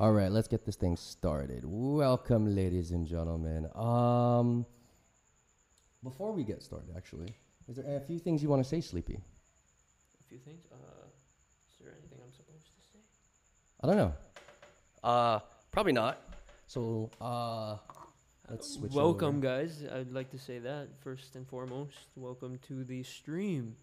All right, let's get this thing started. Welcome, ladies and gentlemen. Um, before we get started, actually, is there a few things you want to say, Sleepy? A few things. Uh, is there anything I'm supposed to say? I don't know. Uh, probably not. So, uh, let's switch. welcome, over. guys. I'd like to say that first and foremost. Welcome to the stream.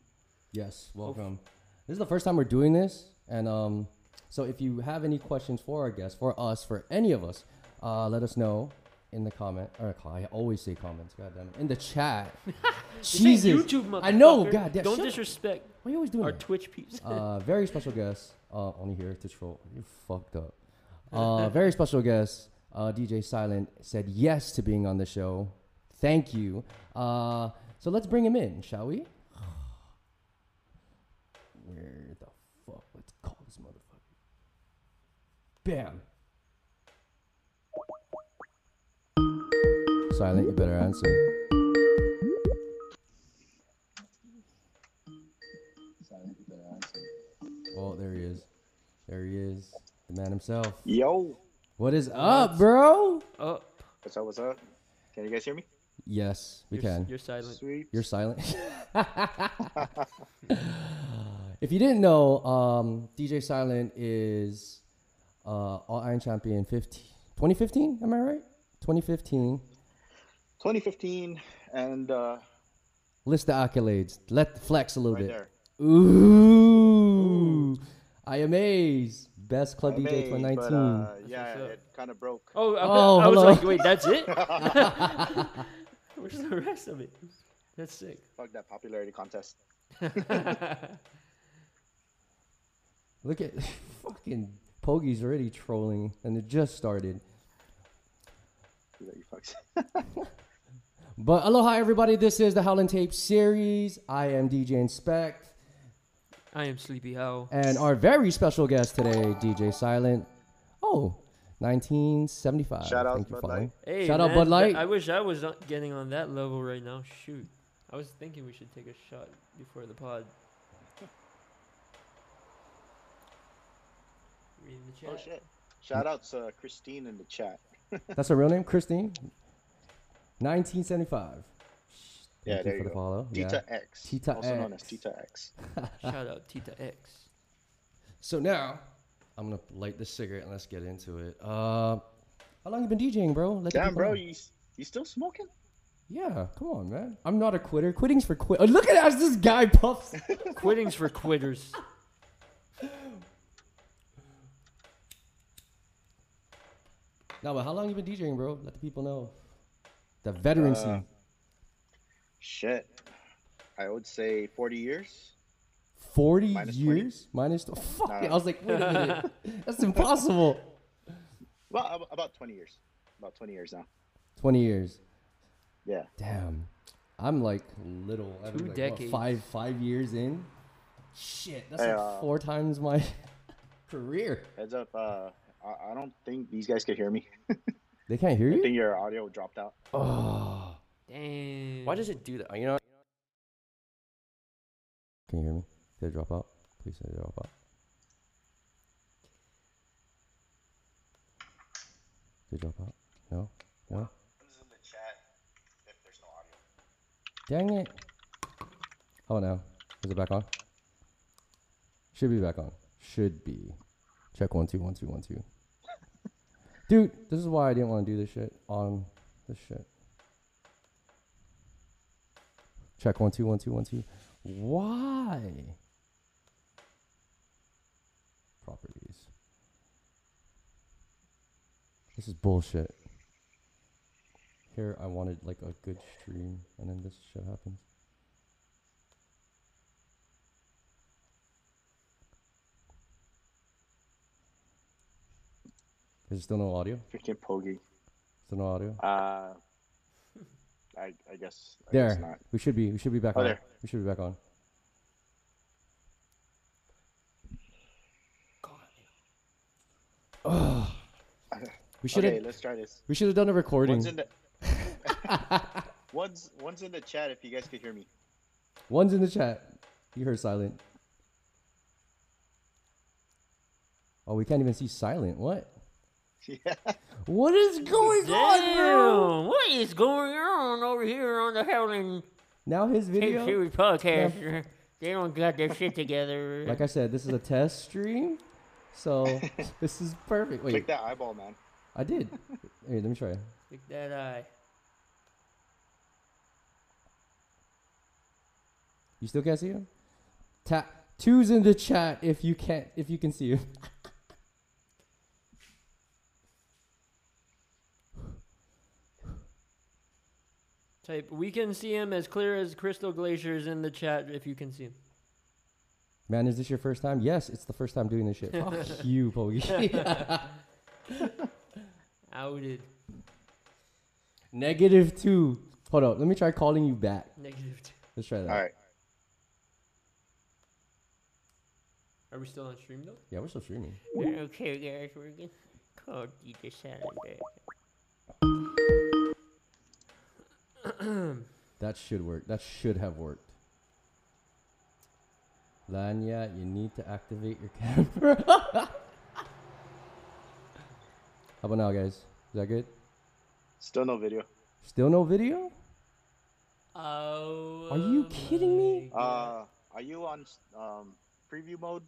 Yes, welcome. This is the first time we're doing this, and um, so if you have any questions for our guests, for us, for any of us, uh, let us know in the comment. Or I always say comments. Goddamn, in the chat. Jesus, YouTube, I know. motherfucker. God damn. Don't shut up. disrespect Why are you always doing our that? Twitch peeps. uh, very special guest. Uh, only here to troll. You fucked up. Uh, very special guest. Uh, DJ Sylnt said yes to being on the show. Thank you. Uh, so let's bring him in, shall we? Where the fuck? Let's call this motherfucker. Bam. Sylnt, you better answer. Oh, there he is. There he is. The man himself. Yo, What is up, bro? oh, what's up? What's up? Can you guys hear me? Yes, we you're, can. You're silent. Sweet. You're silent. if you didn't know, um, DJ Sylnt is uh, All Iron Champion 15, 2015. Am I right? 2015. 2015, and uh, List the accolades. Let flex a little right bit. there. Ooh. I amaze. Best club I DJ made, 2019. But, uh, yeah, what's it kind of broke. Oh, I, Oh, I was hello. like, wait, that's it? Where's the rest of it? That's sick. Fuck that popularity contest. Look at fucking Pogi's already trolling, and it just started. But aloha, everybody. This is the Howl-In Tape series. I am DJ Inspekt, I am Sleepy Howl. and our very special guest today, DJ Sylnt. Oh, 1975. Shout out Bud. Light. Hey, Shout out man, Bud Light. I wish I was getting on that level right now. Shoot. I was thinking we should take a shot before the pod. Reading the chat. Oh shit! Shout outs uh, Christine in the chat. That's her real name, Christine. 1975. Yeah, Thank there you you for the go. follow. Tita Yeah. X, Tita also known as X. Tita X. Shout out Tita X. So now, I'm gonna light this cigarette and let's get into it. Uh, how long you been DJing, bro? Let Damn, bro, you you still smoking? Yeah, come on, man. I'm not a quitter. Quitting's for quit. Oh, look at as this guy puffs. Quitting's for quitters. No, but how long you been DJing, bro? Let the people know. The veterancy. Uh, Shit, I would say 40 years. 40 minus 20? years? Minus. tw- Fuck Nah. it. I was like, wait a minute. That's impossible. Well, about 20 years. About 20 years now. 20 years. Yeah. Damn. I'm like little. I'm Two like, what, decades. five five years in. Shit, that's Hey, like uh, four times my career. Heads up. Uh, I, I don't think these guys could hear me. They can't hear you. I think your audio dropped out. Oh, Damn. Why does it do that? You know, can you hear me? Did it drop out? Please say it drop out. Did it drop out? No. No. in the chat if there's no audio. Dang it. Oh no. Is it back on? Should be back on. Should be. Check one two one two one two. Dude, this is why I didn't want to do this shit on this shit. Check one two one two one two. Why? Properties. This is bullshit. Here I wanted like a good stream and then this shit happens. Is there still no audio? Freaking Pogi. Still no audio? Uh, I, I guess. I there. Guess not. We should be we should be back Oh, on. there. We should be back on. Ugh. We should have Okay, let's try this. we should have done a recording. One's in the. one's one's in the chat if you guys could hear me. One's in the chat. You heard silent. Oh, we can't even see silent. What? Yeah. What is going on, bro? Damn, what is going on over here on the Howling Now his Tape video. Series podcast? They don't got their shit together. Like I said, this is a test stream, so this is perfect. Wait, Click that eyeball, man. I did. Here, let me try. Stick that eye. You still can't see him? Tap twos in the chat if you can't if you can see him. Type, we can see him as clear as crystal glaciers in the chat if you can see him. Man, is this your first time? Yes, it's the first time doing this shit. Fuck you, Pogi. Outed. Negative two. Hold on, let me try calling you back. Negative two. Let's try that. All right. Are we still on stream though? Yeah, we're still streaming. Okay, guys, we're gonna call DJ Saturday. That should work. That should have worked. Lanya, you need to activate your camera. How about now, guys? Is that good? Still no video. Still no video? Oh. Are you kidding me? Uh, are you on um preview mode?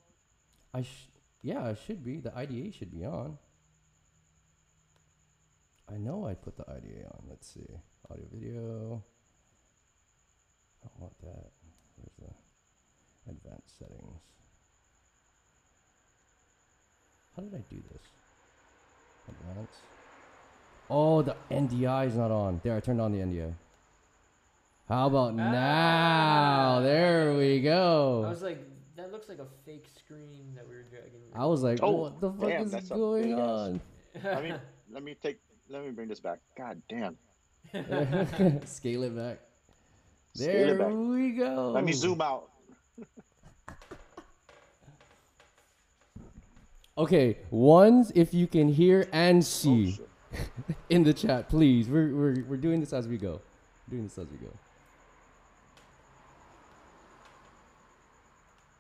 I sh- yeah, I should be. The NDI should be on. I know I put the NDI on. Let's see. Audio video. I don't want that. Where's the advanced settings? How did I do this? Advanced. Oh, the NDI is not on. There, I turned on the NDI. How about now? Ah. There we go. I was like, that looks like a fake screen that we were dragging. I was like, Oh, what the fuck damn, is going on? Let me let me take let me bring this back. God damn. Scale it back. Scale There we go. Let me zoom out. Okay, ones if you can hear and Oh, see shit. in the chat, please. We're, we're, we're doing this as we go. We're doing this as we go.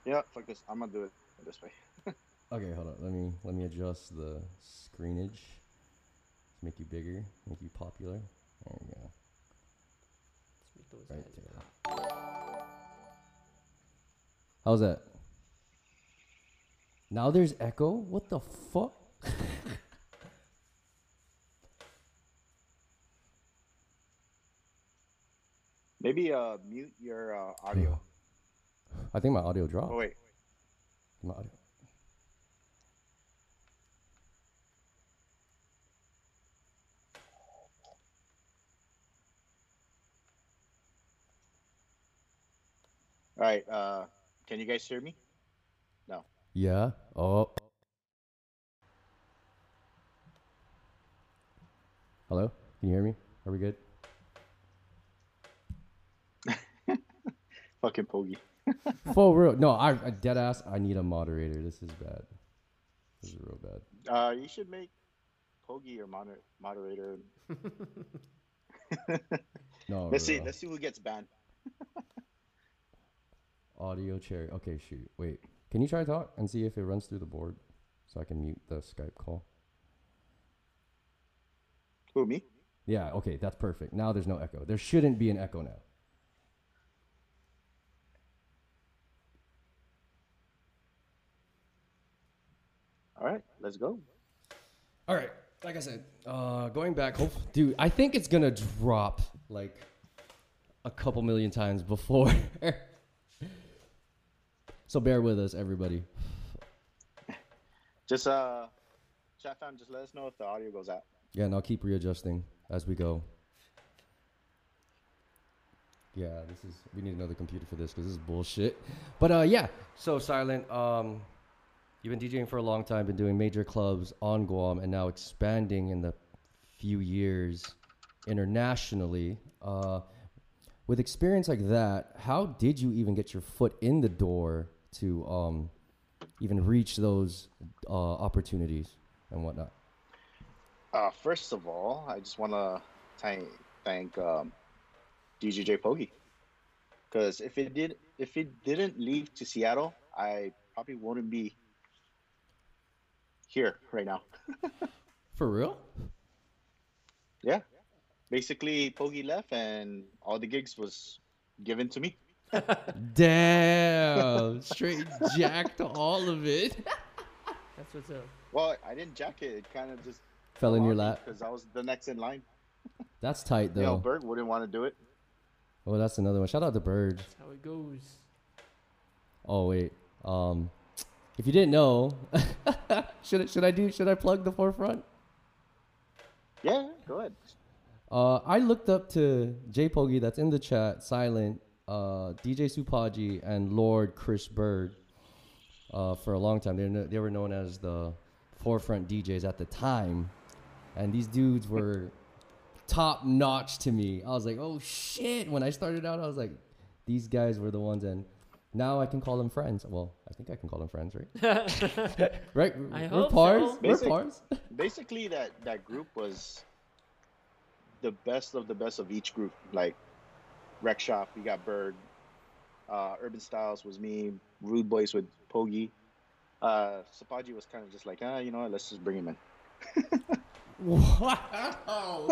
Yeah, fuck this. I'm gonna do it this way. Okay, hold on. Let me let me adjust the screenage. Make you bigger, make you popular. There we go. Let's make those Right ads there. pop. How's that? Now there's echo. What the fuck? Maybe uh mute your uh, audio. I think my audio dropped. Oh wait. My audio. All right. Uh, can you guys hear me? No. Yeah. Oh. Hello? Can you hear me? Are we good? Fucking Pogi. For real. No, I, I dead ass. I need a moderator. This is bad. This is real bad. Uh, you should make Pogi your moder- moderator. No. Let's see. Let's see who gets banned. Audio cherry. Okay, shoot. Wait. Can you try to talk and see if it runs through the board so I can mute the Skype call? Who me? Yeah, okay, that's perfect. Now there's no echo. There shouldn't be an echo now. All right. Let's go. All right. Like I said, uh, going back, hope, dude, I think it's gonna drop like a couple million times before. so bear with us, everybody. Just uh, chat fam. Just let us know if the audio goes out. Yeah, and I'll keep readjusting as we go. Yeah, this is we need another computer for this because this is bullshit. But uh, yeah. So silent. Um, you've been DJing for a long time, been doing major clubs on Guam, and now expanding in the few years internationally. Uh, with experience like that, how did you even get your foot in the door to um, even reach those uh, opportunities and whatnot? Uh, first of all, I just want to thank thank um, DJJ Pogi, because if it did, if it didn't leave to Seattle, I probably wouldn't be here right now. For real? Yeah. Basically, Pogi left, and all the gigs was given to me. Damn. Straight jacked all of it. That's what's up. Well, I didn't jack it. It kind of just Fell in your lap. because I was the next in line. That's tight You know, though. Berg wouldn't want to do it. Oh, that's another one. Shout out to Bird. That's how it goes. Oh wait. Um, if you didn't know, should I, should I do? Should I plug the forefront? Yeah, go ahead. Uh, I looked up to J Pogi, that's in the chat, silent, uh, DJ Supaji, and Lord Chris Bird uh, for a long time. They, kn- they were known as the forefront DJs at the time. And these dudes were top notch to me. I was like, oh shit. When I started out, I was like, these guys were the ones. And now I can call them friends. Well, I think I can call them friends, right? right? I we're hope pars. so. We're Basic- pars. Basically, that that group was the best of the best of each group. Like Rec Shop, we got Bird. Uh, Urban Styles was me. Rude Boys with Pogi. Uh, Sapaji was kind of just like, ah, you know what? Let's just bring him in. Wow.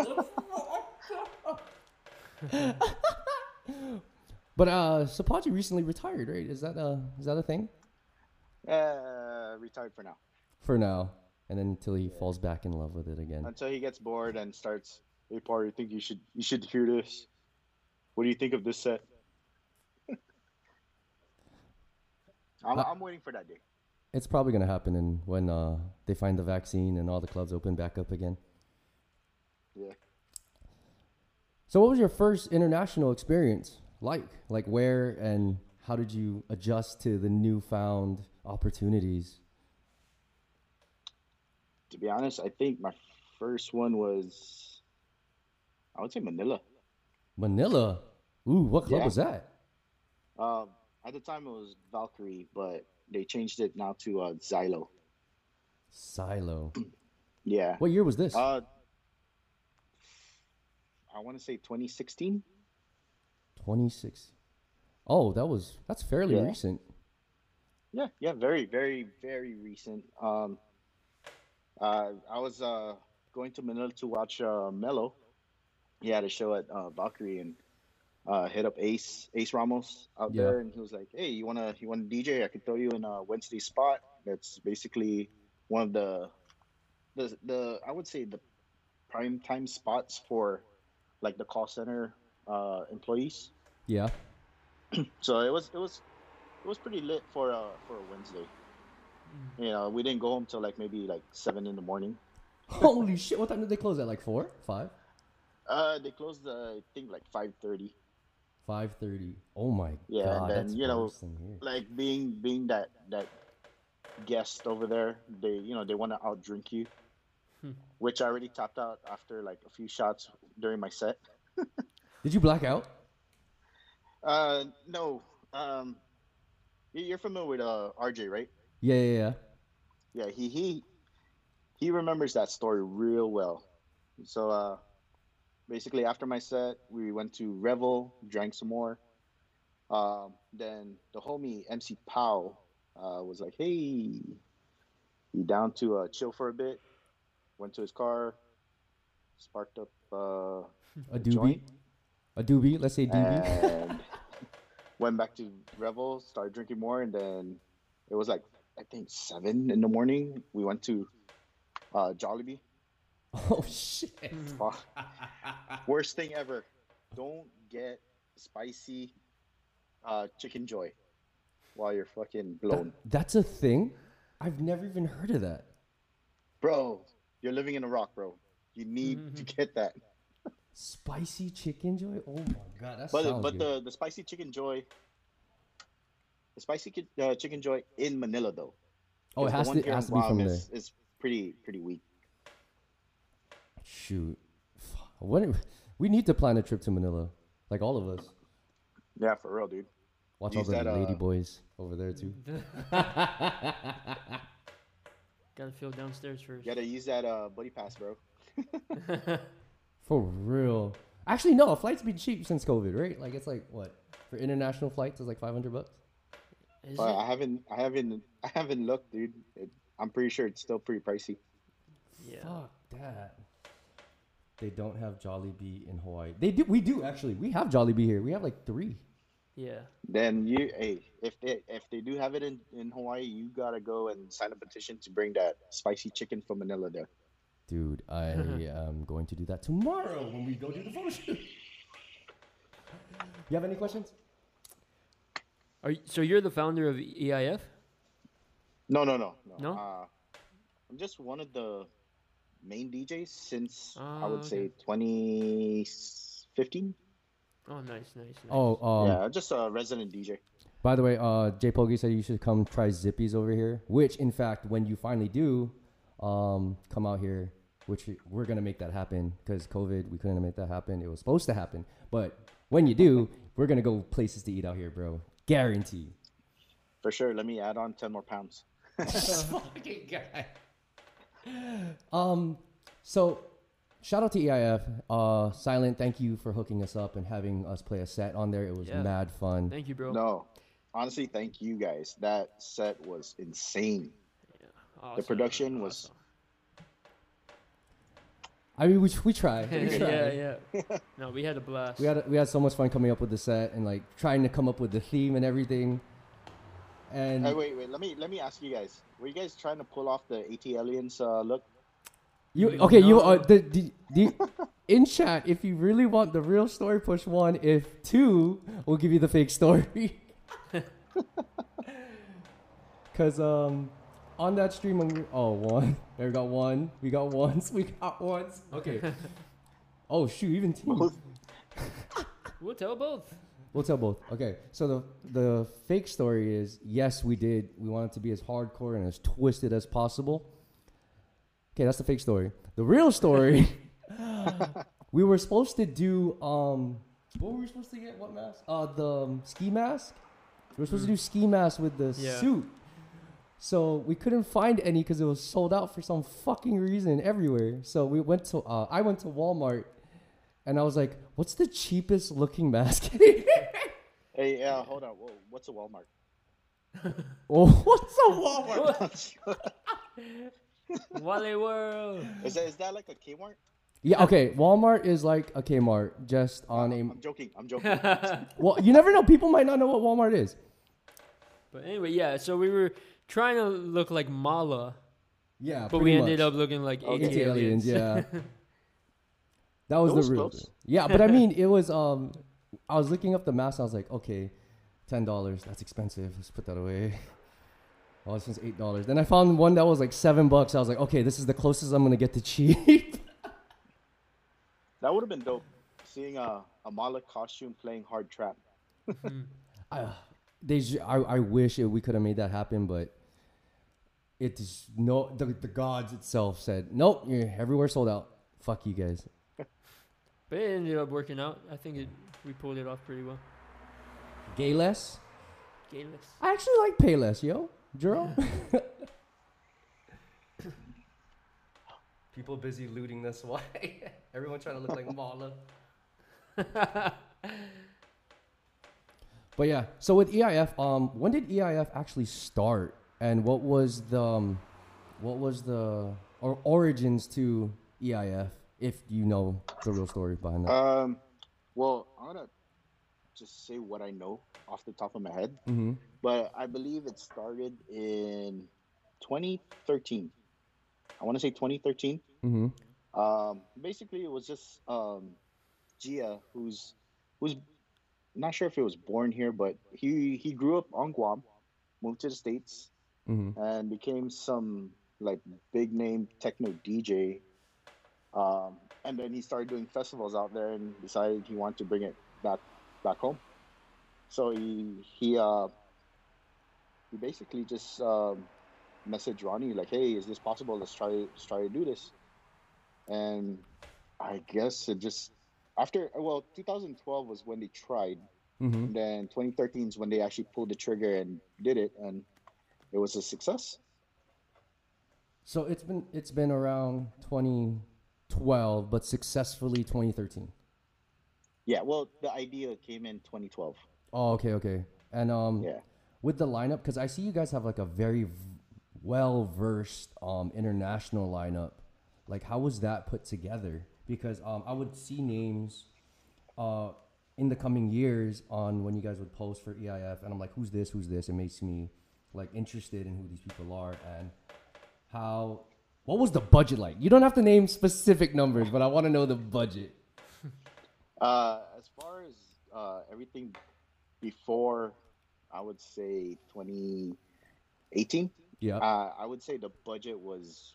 but uh Sapaji recently retired, right? Is that a is that a thing? Uh, retired for now. For now. And then until he falls back in love with it again. Until he gets bored and starts, hey, Par, you think you should you should hear this? What do you think of this set? I'm, I'm waiting for that day. It's probably gonna happen in when uh they find the vaccine and all the clubs open back up again. Yeah. So what was your first international experience like? Like where and how did you adjust to the newfound opportunities? To be honest, I think my first one was, I would say Manila. Manila. Ooh, what club Yeah. was that? Um, at the time it was Valkyrie, but they changed it now to uh, Xylo. Silo. Yeah. What year was this? Uh, I want to say 2016. 26. Oh, that was that's fairly Yeah. recent. Yeah, yeah, very, very, very recent. Um, uh, I was uh going to Manila to watch uh Mello. He had a show at uh, Valkyrie and uh hit up Ace Ace Ramos out Yeah. there, and he was like, "Hey, you wanna you wanna DJ? I could throw you in a Wednesday spot. That's basically one of the the the I would say the prime time spots for like the call center uh employees. Yeah. So it was it was it was pretty lit for uh for a Wednesday. You know, we didn't go home till like maybe like seven in the morning. Holy shit! What time did they close at? Like four, five, Uh, they closed uh, I think like five thirty. Five thirty. Oh my Yeah, and then, that's you know, worse than here. Like being being that that guest over there, they you know they want to outdrink you, Hmm. which I already tapped out after like a few shots during my set. Did you black out? Uh, no. Um, you- you're familiar with uh RJ, right? Yeah, yeah, yeah. Yeah, he he he remembers that story real well. So uh basically after my set, we went to Revel, drank some more. Um then the homie MC Pow uh was like, "Hey, you down to uh chill for a bit?" Went to his car, sparked up uh A joint. doobie, a doobie. Let's say doobie. and went back to Revel, started drinking more, and then it was like I think seven in the morning. We went to uh, Jollibee. oh shit! Worst thing ever. Don't get spicy uh, Chickenjoy while you're fucking blown, That's a thing. I've never even heard of that. bro. You're living in a rock, bro. You need to get that. Spicy Chickenjoy. Oh my god, that But but good. the the spicy Chickenjoy, the spicy uh, Chickenjoy in Manila though. oh, it has to, it has to be from there. is, It's pretty pretty weak. Shoot, Fuck. what? We need to plan a trip to Manila, like all of us. Yeah, for real, dude. Watch Use all the that, lady uh, boys over there too. Gotta feel downstairs first. Gotta use that uh buddy pass, bro. For real. Actually, no. Flights been cheap since COVID, right? Like it's like what for international flights? It's like five hundred bucks. Is But it? I haven't I haven't I haven't looked, dude. It, I'm pretty sure it's still pretty pricey. Yeah. Fuck that. They don't have Jollibee in Hawaii. They do. We do actually. We have Jollibee here. We have like three. Yeah. Then you, hey, if they if they do have it in in Hawaii, you gotta go and sign a petition to bring that spicy chicken from Manila there. Dude, I am going to do that tomorrow when we go do the photo shoot. You have any questions? Are you, so you're the founder of EIF? No, no, no, no. No? Uh, I'm just one of the main DJs since I Ah, would okay. say 2015. Oh, nice, nice, nice. Oh, um, yeah, just a resident DJ. by the way, uh, J Pogi said you should come try Zippy's over here. Which, in fact, when you finally do, um, come out here, which we- we're gonna make that happen because COVID, we couldn't make that happen. It was supposed to happen, but when you do, we're gonna go places to eat out here, bro. Guarantee. For sure. Let me add on 10 more pounds. fucking guy. Um, so shout out to EIF. Uh, Sylnt, thank you for hooking us up and having us play a set on there. It was Yeah. mad fun. Thank you, bro. No, honestly, thank you guys. That set was insane. Awesome, production was- awesome. I mean, we we tried. We tried. yeah, yeah. No, we had a blast. We had we had so much fun coming up with the set and like trying to come up with the theme and everything. And Hey, wait, wait. Let me let me ask you guys. Were you guys trying to pull off the ATLiens uh, look? you okay? You uh, the, the, the in chat if you really want the real story, push one. If two, we'll give you the fake story. Cause um, on that stream when we oh one, there we got one, we got ones, we got ones. Okay. oh shoot, even two. We'll tell both. We'll tell both. Okay, so the the fake story is yes, we did. We wanted to be as hardcore and as twisted as possible. Okay, that's the fake story. The real story, we were supposed to do um, what were we supposed to get? What mask? Uh, the um, ski mask. We were supposed to do ski mask with the Yeah. suit. So we couldn't find any because it was sold out for some fucking reason everywhere. So we went to uh, I went to Walmart, and I was like, "What's the cheapest looking mask?" Hey, uh, hold on. Whoa, what's a Walmart? oh, what's a Walmart? Wale World. is that is that like a Kmart? yeah, okay. Walmart is like a Kmart, just on a. I'm joking. I'm joking. Well, you never know. People might not know what Walmart is. But anyway, yeah. So we were trying to look like Malaa, Yeah, but we pretty ended much. up looking like Okay. AT ATLiens. Yeah, that was It the was real. close. Yeah, but I mean, it was. Um, I was looking up the mask. I was like, okay, ten dollars. That's expensive. Let's put that away. Oh, this one's eight dollars. Then I found one that was like seven bucks. I was like, okay, this is the closest I'm gonna get to cheap. that would have been dope. Seeing a a Malaa costume playing hard trap. I, they, j- I, I wish it, we could have made that happen, but it's no. The, the gods itself said, nope, you're everywhere sold out. Fuck you guys. But it ended up working out. I think it, we pulled it off pretty well. Gay less. Gayless. I actually like Payless, yo. Jerome. People busy looting this. Why? Everyone trying to look like Malaa. but yeah, so with EIF, um, when did EIF actually start, and what was the, um, what was the or origins to EIF, if you know the real story behind that? Um, well, I'm gonna just say what I know off the top of my head, mm-hmm. but I believe it started in 2013. I want to say 2013. Mm-hmm. Um, basically, it was just um, Gia, who's who's not sure if he was born here, but he he grew up on Guam, moved to the states, Mm-hmm. and became some like big name techno DJ. Um, and then he started doing festivals out there and decided he wanted to bring it back back home. So he he uh he basically just um, messaged Ronnie like, "Hey, is this possible? Let's try let's try to do this." And I guess it just after well, 2012 was when they tried. Mm-hmm. And then 2013 is when they actually pulled the trigger and did it, and it was a success. So it's been it's been around 2012, but successfully 2013. Yeah, well, the idea came in 2012. Oh, okay, okay. And um, Yeah. with the lineup, because I see you guys have like a very v- well versed um international lineup. Like, how was that put together? Because um, I would see names uh, in the coming years on when you guys would post for EIF, and I'm like, who's this? Who's this? It makes me like interested in who these people are and how. What was the budget like? You don't have to name specific numbers, but I want to know the budget. Uh, as far as uh, everything before, I would say 2018. Yeah. Uh, I would say the budget was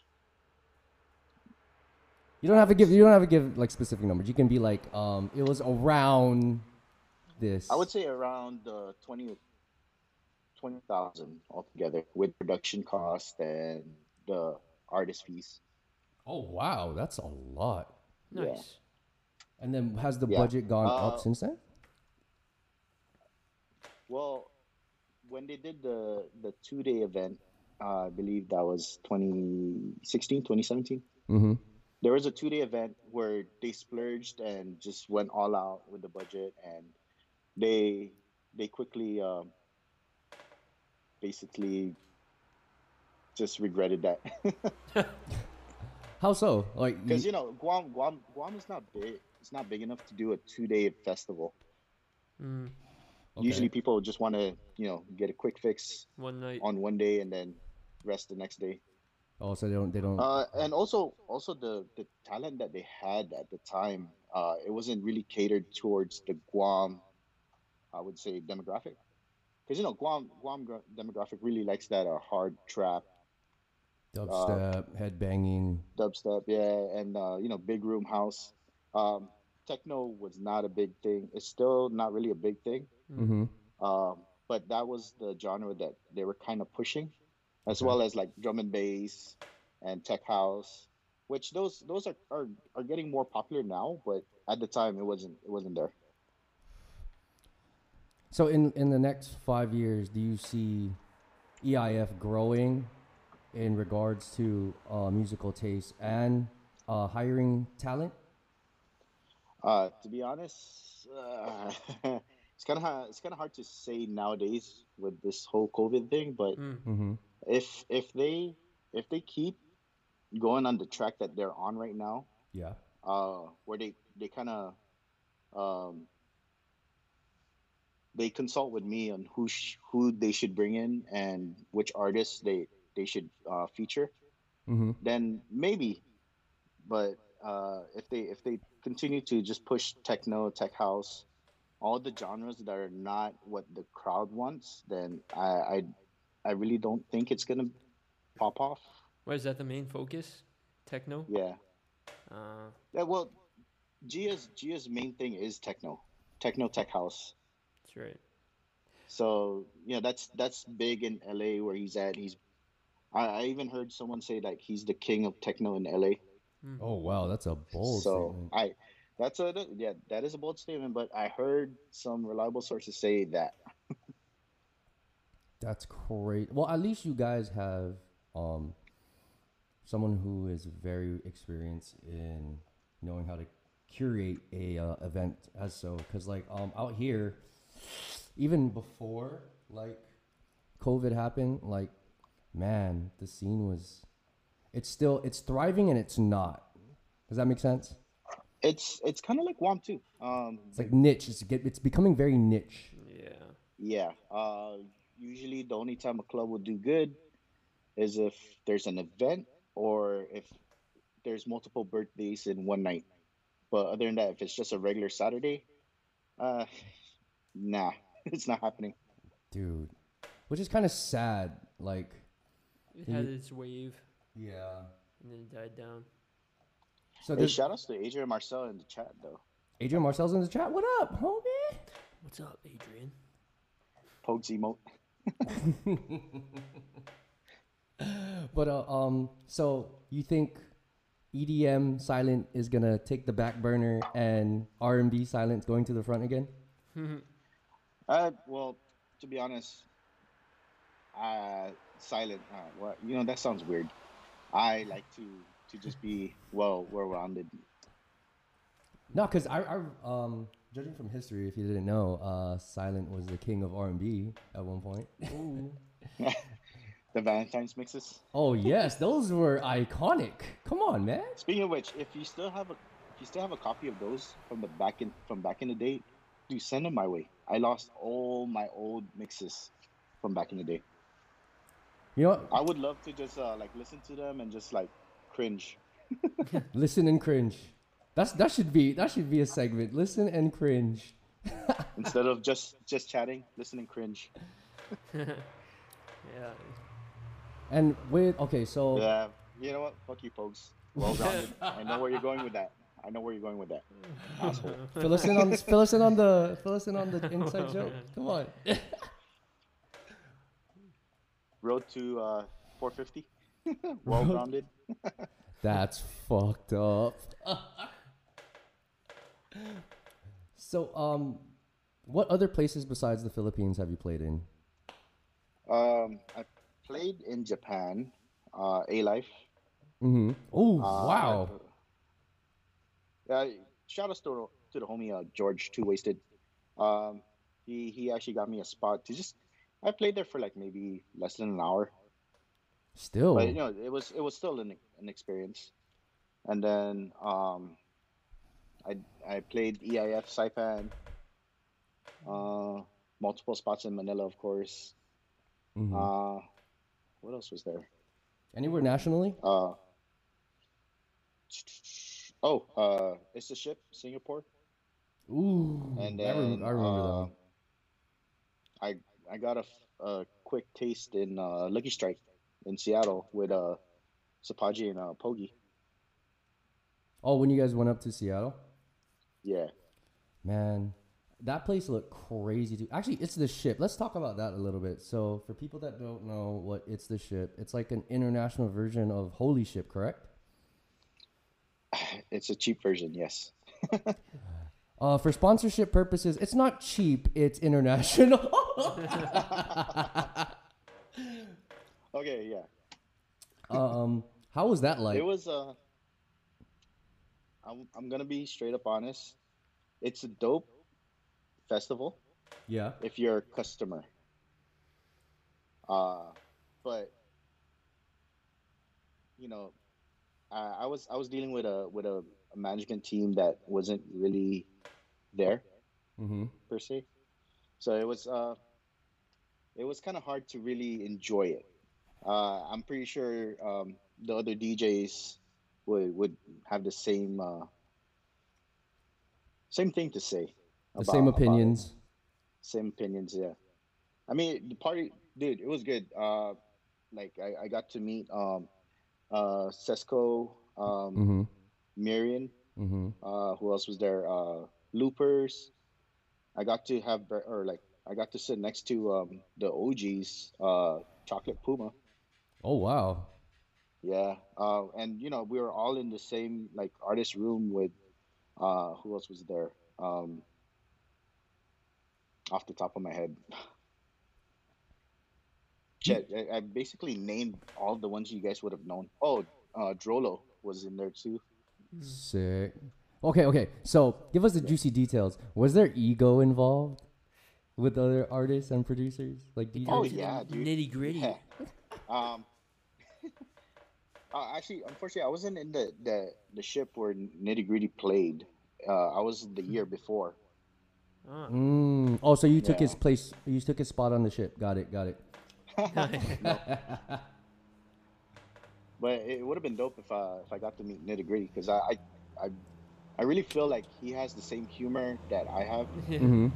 You don't have to give. You don't have to give like specific numbers. You can be like, um, it was around this. I would say around uh, 20 20,000 altogether with production cost and the artist fees. Oh wow, that's a lot. Yeah. Nice. And then has the Yeah. budget gone up Uh, since then? Well, when they did the the two day event, uh, I believe that was 2016, 2017. Mm-hmm. There was a two day event where they splurged and just went all out with the budget, and they they quickly um, basically just regretted that How so? Like, because you- you know Guam Guam Guam is not big. It's not big enough to do a two day festival. Mm, okay. Usually, people just want to you know get a quick fix one night. on one day and then rest the next day. Oh, so they don't. They don't. Uh, and also, also the the talent that they had at the time, uh, it wasn't really catered towards the Guam, I would say demographic, because you know Guam Guam demographic really likes that uh, hard trap, dubstep, headbanging. dubstep, yeah, and uh, you know big room house. Um, techno was not a big thing. It's still not really a big thing. Mm-hmm. Um, but that was the genre that they were kind of pushing, as Okay. well as like drum and bass and tech house, which those those are, are are getting more popular now. But at the time, it wasn't it wasn't there. So in in the next five years, do you see EIF growing in regards to uh, musical taste and uh, hiring talent? Uh, to be honest, uh, it's kind of it's kind of hard to say nowadays with this whole COVID thing. But Mm, Mm-hmm. if if they if they keep going on the track that they're on right now, Yeah. uh, where they they kind of um, they consult with me on who sh- who they should bring in and which artists they they should uh, feature. Mm-hmm. Then maybe, but uh, if they if they continue to just push techno, tech house, all the genres that are not what the crowd wants, then I I, I really don't think it's gonna pop off. Why is that the main focus? Techno. Yeah. Uh, Yeah, well, Gia's Gia's main thing is techno, techno tech house. that's right. So you know that's that's big in LA where he's at. He's I, I even heard someone say like he's the king of techno in LA. Oh wow, that's a bold so statement. I that's a yeah that is a bold statement, but I heard some reliable sources say that. That's great. Well, at least you guys have um, someone who is very experienced in knowing how to curate a uh, event as so. Because like um, out here, even before like COVID happened, like man, the scene was. It's still it's thriving and it's not. Does that make sense? It's it's kind of like Guam too. Um, It's like niche. It's get, it's becoming very niche. Yeah. Yeah. Uh, usually, the only time a club will do good is if there's an event or if there's multiple birthdays in one night. But other than that, if it's just a regular Saturday, uh, nah, it's not happening. dude. Which is kind of sad. Like, It had its wave yeah. and then it died down. So Hey, shout outs to Adrian Marcel in the chat though. Adrian Marcel's in the chat. What up, homie? What's up, Adrian? Pogues emote. But uh, um, so you think EDM silent is gonna take the back burner and R and B silent going to the front again? Uh, well, to be honest, uh, silent. Uh, what you know that sounds weird. I like to to just be well well rounded. No, because I, I um, judging from history, if you didn't know, uh, silent was the king of R and B at one point. The Valentine's mixes. Oh yes, those were iconic. Come on, man. Speaking of which, if you still have a if you still have a copy of those from the back in from back in the day, do send them my way. I lost all my old mixes from back in the day. You know what? I would love to just uh, like listen to them and just like cringe. Listen and cringe. That's that should be that should be a segment. Listen and cringe. Instead of just just chatting, listen and cringe. Yeah. And with okay, so Yeah, you know what? Fuck you, folks. Well grounded. I know where you're going with that. I know where you're going with that. Asshole. fill us in on fill us in on the fill us in on the inside joke. Come on. Road to uh, 450. well grounded. That's fucked up. so, um, what other places besides the Philippines have you played in? Um, I played in Japan. Uh, A Life. Mm-hmm. Oh Uh, wow. Yeah, shout out to, to the homie uh, George Two Wasted. Um, he he actually got me a spot to just. I played there for like maybe less than an hour, Still. but you know it was it was still an an experience. And then um, I I played EIF Saipan. Uh, multiple spots in Manila, of course. Mhm. Uh, what else was there? Anywhere nationally? Uh, oh, uh, it's the ship, Singapore. Ooh. And I, then rem- I remember that uh, one. I I got a, a quick taste in uh, Lucky Strike in Seattle with uh, Sapaji and uh, Pogi. Oh, when you guys went up to Seattle? Yeah. Man, that place looked crazy too. Actually, it's the ship. Let's talk about that a little bit. So, for people that don't know what it's the ship, it's like an international version of Holy Ship, correct? It's a cheap version, yes. Uh, for sponsorship purposes, it's not cheap. It's international. Okay, yeah. um, how was that like? It was uh I'm I'm gonna be straight up honest. It's a dope festival yeah. if you're a customer. Uh but you know, I, I was I was dealing with a with a, a management team that wasn't really there Mm-hmm. per se. So it was uh it was kind of hard to really enjoy it. Uh, I'm pretty sure um, the other DJs would would have the same uh, same thing to say. The about- same opinions. Same opinions, yeah. I mean, the party, dude, it was good. Uh, like I, I got to meet um, uh, Sesco, um, Mm-hmm. Miriam, Mm-hmm. uh, who else was there? Uh, Loopers. I got to have or like I got to sit next to um, the OGs, uh, Chocolate Puma. Oh wow. Yeah, uh, and you know we were all in the same like artist room with uh, who else was there? Um, off the top of my head, Chet, I, I basically named all the ones you guys would have known. Oh, uh, Drolo was in there too. Sick. Okay, okay. So give us the juicy details. Was there ego involved with other artists and producers, like DJs? Oh yeah, dude. Nitty gritty. Yeah. Um, uh, actually, unfortunately, I wasn't in the, the, the ship where Nitti Gritti played. Uh, I was the year before. Ah. Mm. Oh, so you took his place. You took his spot on the ship. Got it. Got it. But it would have been dope if I if I got to meet Nitti Gritti because I, I I I really feel like he has the same humor that I have. Mm-hmm.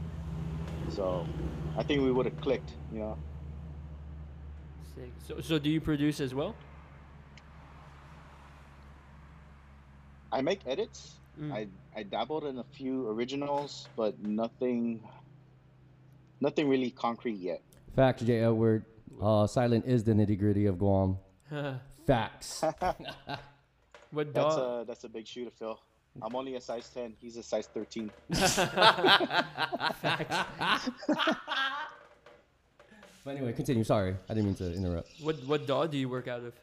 So I think we would have clicked. You know. Sick. So, so do you produce as well? I make edits. Mm. I I dabbled in a few originals, but nothing nothing really concrete yet. Facts, J. Edward. Uh, silent is the Nitti Gritti of Guam. Facts. what dog? That's a that's a big shoe to fill. I'm only a size ten. He's a size thirteen. but anyway, continue. Sorry, I didn't mean to interrupt. What what dog do you work out of?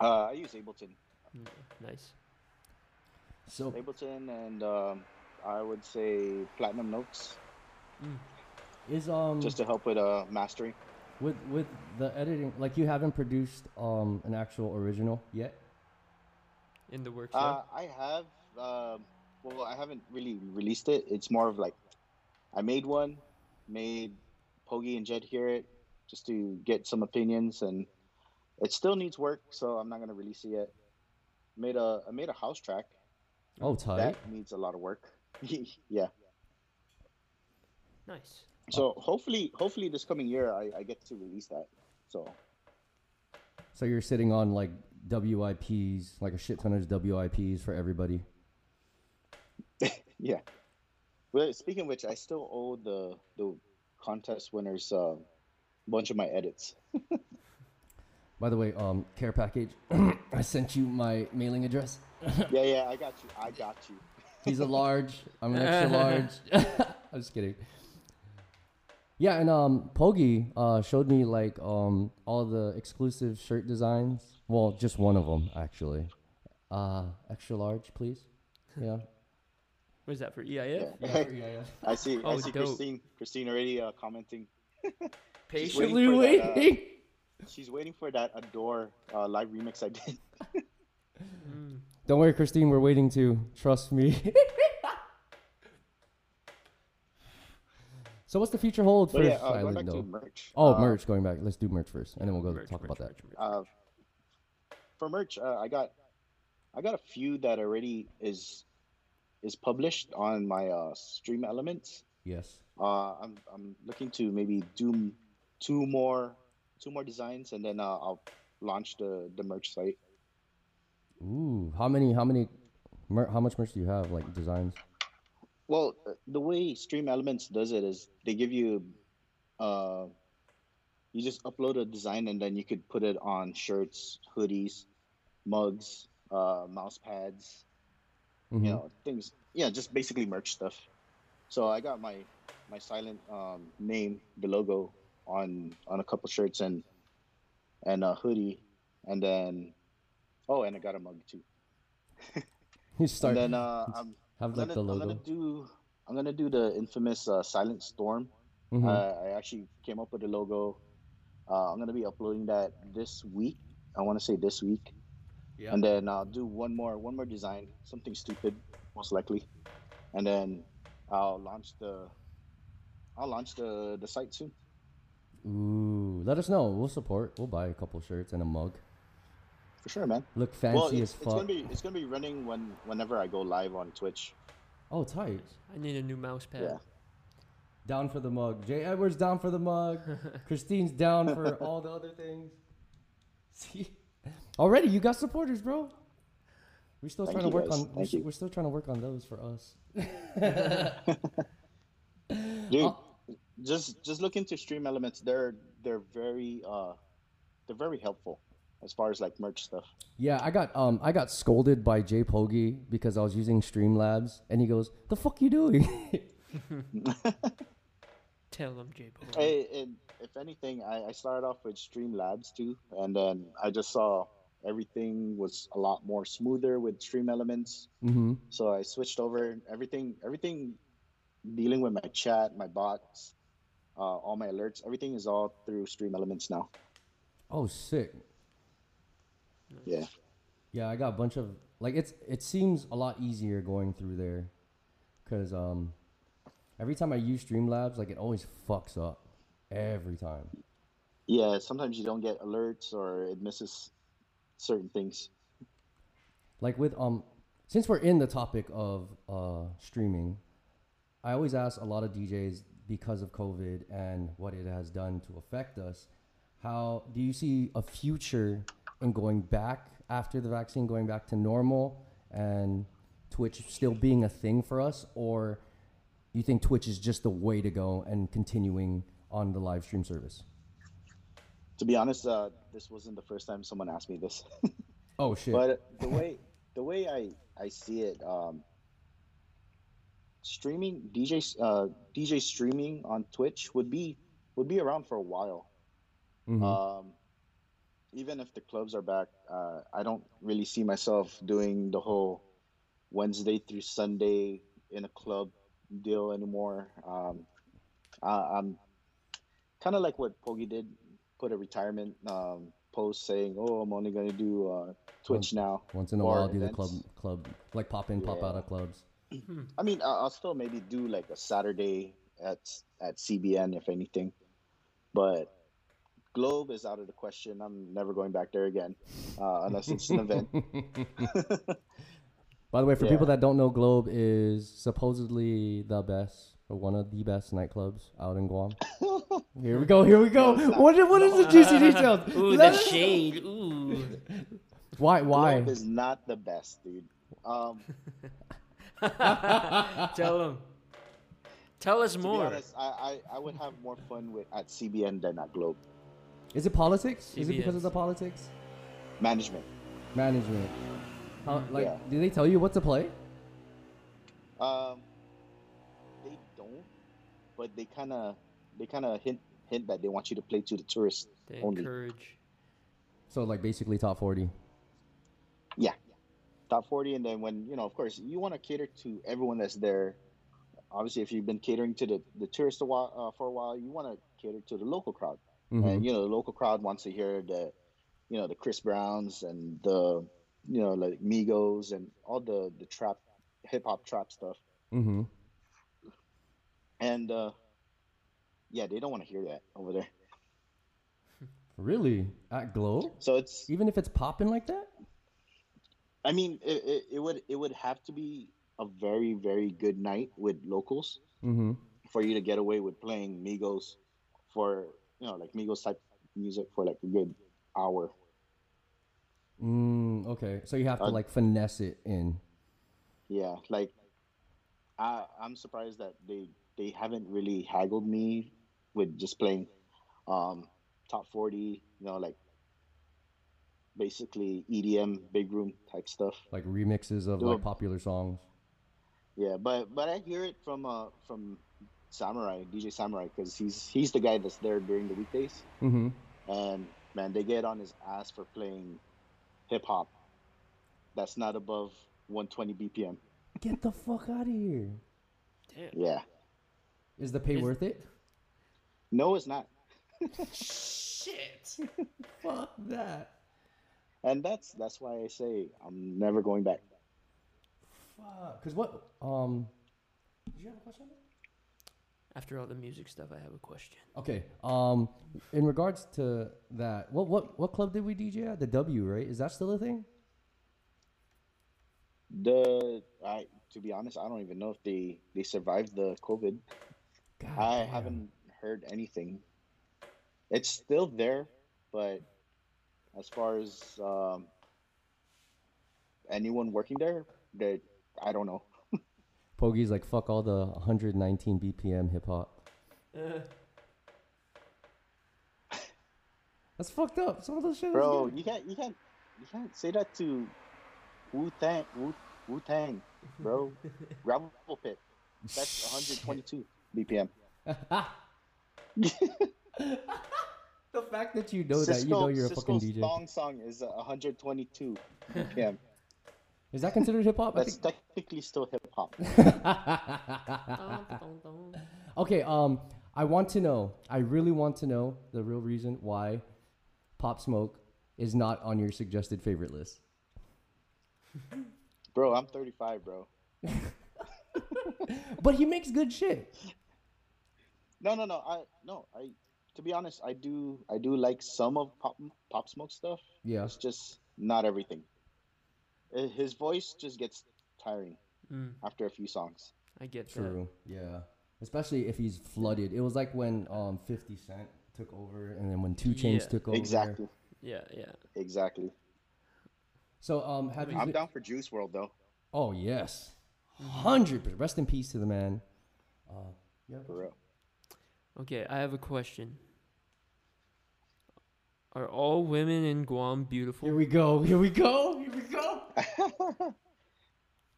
Uh, I use Ableton, Mm, Nice. So Ableton, and um, I would say Platinum Notes is um just to help with uh mastering. with with the editing, like you haven't produced um an actual original yet. In the works. Uh, I have. Um, well, I haven't really released it. It's more of like, I made one, made Pogi and Jed hear it, just to get some opinions, and it still needs work. So I'm not gonna release it yet. Made a I made a house track Oh, tight. that needs a lot of work. yeah. nice. So hopefully, hopefully this coming year I, I get to release that. So So you're sitting on like WIPs, like a shit ton of WIPs for everybody. yeah. Well, speaking of which, I still owe the the contest winners a uh, bunch of my edits. By the way, um, care package. I sent you my mailing address. yeah, yeah, I got you. I got you. He's a large. I'm an extra large. I'm just kidding. Yeah, and um, Pogi uh, showed me like um all the exclusive shirt designs. Well, just one of them actually. Uh, extra large, please. Yeah. What is that for EIF? Yeah. yeah. I see. I Oh, see dope. Christine. Christine already uh, commenting. Patiently waiting for that, uh. She's waiting for that Adore uh, live remix I did. Mm. Don't worry, Christine. We're waiting too. Trust me. So, what's the future hold for But yeah, uh, going Sylnt back to though? merch. Oh, uh, merch. Going back. Let's do merch first, and then we'll go Merch, talk merch, about that. Uh, for merch, uh, I got I got a few that already is is published on my uh, Stream Elements. Yes. Uh, I'm I'm looking to maybe do two more two more designs, and then uh, I'll launch the the merch site. Ooh, how many? How many? Mer- how much merch do you have? Like designs? Well, uh, the way Stream Elements does it is they give you, uh, you just upload a design and then you could put it on shirts, hoodies, mugs, uh, mouse pads, Mhm. you know, things. Yeah, just basically merch stuff. So I got my my Sylnt um, name, the logo on on a couple shirts and and a hoodie, and then oh, and I got a mug too. You start and then uh, I'm have I'm like gonna, the I'm gonna do I'm gonna do the infamous uh, Sylnt Storm. Mhm. Uh, I actually came up with the logo. Uh, I'm gonna be uploading that this week. I want to say this week, yeah. and then I'll do one more one more design, something stupid, most likely, and then I'll launch the I'll launch the the site soon. Ooh, let us know. We'll support. We'll buy a couple shirts and a mug. For sure, man. Look fancy well, as it's, it's fuck. gonna be it's gonna be running when whenever I go live on Twitch. Oh, tight. I need a new mouse pad. Yeah. Down for the mug. Jay Edwards down for the mug. Christine's down for all the other things. See, already you got supporters, bro. We're still Thank trying to work guys. on. We're, Thank still- you. we're still trying to work on those for us. Dude, Uh, just just look into Stream Elements. They're they're very uh they're very helpful as far as like merch stuff. Yeah, I got um I got scolded by Jay Pogi because I was using Streamlabs, and he goes, "The fuck you doing?" Tell them, Jay Bo. Hey, and if anything, I, I started off with Streamlabs too, and then I just saw everything was a lot more smoother with Stream Elements. mm-hmm. So I switched over. Everything, everything dealing with my chat, my bots, uh, all my alerts, everything is all through Stream Elements now. Oh, sick. Yeah. Yeah, I got a bunch of like it's it seems a lot easier going through there, cause um, every time I use Streamlabs, like it always fucks up, every time. Yeah, sometimes you don't get alerts or it misses certain things. Like with um, since we're in the topic of uh streaming, I always ask a lot of DJs because of COVID and what it has done to affect us. How do you see a future in going back after the vaccine, going back to normal, and Twitch still being a thing for us, or you think Twitch is just the way to go and continuing on the live stream service? To be honest, uh, this wasn't the first time someone asked me this. Oh shit! but the way the way I I see it, um, streaming DJ uh, DJ streaming on Twitch would be would be around for a while. Mhm. Um, even if the clubs are back, uh, I don't really see myself doing the whole Wednesday through Sunday in a club deal anymore. Um, I, I'm kind of like what Pogi did. put a retirement um, post saying, "Oh, I'm only gonna do uh, Twitch now." Once in a while, do the club, club, like pop in, pop out of clubs. I mean, I'll still maybe do like a Saturday at at CBN if anything, but Globe is out of the question. I'm never going back there again, uh, unless it's an event. By the way, for Yeah. people that don't know, Globe is supposedly the best or one of the best nightclubs out in Guam. here we go. Here we go. What, is- what is the juicy details? Ooh, Let the us- shade. Ooh. Why? Why? Globe is not the best, dude. Um, Tell them. Tell us to be more. honest, I, I, I would have more fun with at CBN than at Globe Is it politics? Is it because of the politics? management. Management. How, like, Yeah. do they tell you what to play? Um, they don't, but they kind of they kind of hint hint that they want you to play to the tourists They only. encourage. So, like, basically top 40. Yeah, top forty, and then when you know, of course, you want to cater to everyone that's there. Obviously, if you've been catering to the the tourists a while, uh, for a while, you want to cater to the local crowd, Mhm. and you know, the local crowd wants to hear the, you know, the Chris Browns and the, you know, like Migos and all the the trap, hip hop trap stuff, Mm-hmm. and uh, yeah, they don't want to hear that over there. Really? At Globe? So it's Even if it's popping like that? I mean, it, it, it would it would have to be a very very good night with locals Mm-hmm. for you to get away with playing Migos for you know like Migos type music for like a good hour. Mm, okay. So you have to, Uh, like, finesse it in. Yeah, like I I'm surprised that they they haven't really haggled me with just playing um top 40, you know, like basically EDM big room type stuff. like remixes of like popular songs. Yeah, but but I hear it from uh from Samurai, DJ Samurai cuz he's he's the guy that's there during the weekdays. Mm-hmm. and man, they get on his ass for playing hip hop. That's not above 120 BPM. Get the fuck out of here. Damn. Yeah, Is the pay Is- worth it? no, it's not, Shit. Fuck that. and that's that's why I say I'm never going back. Fuck. Cause what? Um. Did you have a question? After all the music stuff, I have a question. Okay. Um. In regards to that, what what what club did we DJ at? The W, right? Is that still a thing? The I to be honest, I don't even know if they they survived the COVID. God I damn. haven't heard anything. It's still there, but as far as um, anyone working there, that I don't know. Pogi's like fuck all the 119 BPM hip hop. That's fucked up. Some of those shit. is Bro, good. you can't you can't you can't say that to Wu Tang Wu Wu Tang, bro. Gravel pit. That's 122 BPM. the fact that you know that you know you're a fucking Sisqo's DJ. thong song is uh, 122 BPM. Is that considered hip hop? That's think. technically still hip hop. Okay. Um, I want to know. I really want to know the real reason why Pop Smoke is not on your suggested favorite list. Bro, I'm 35, bro. But he makes good shit. No, no, no. I no. I to be honest, I do I do like some of Pop Pop Smoke stuff. Yeah. It's just not everything. His voice just gets tiring Mm, after a few songs. I get that. True. Yeah. Especially if he's flooded. It was like when um 50 Cent took over, and then when 2 Chainz Yeah. took over. Exactly. Yeah, yeah. Exactly. So um, have? I'm down for Juice WRLD though. Oh yes, hundred percent. Rest in peace to the man. Uh, yeah. For real. Okay, I have a question. Are all women in Guam beautiful? Here we go. Here we go. Here we go.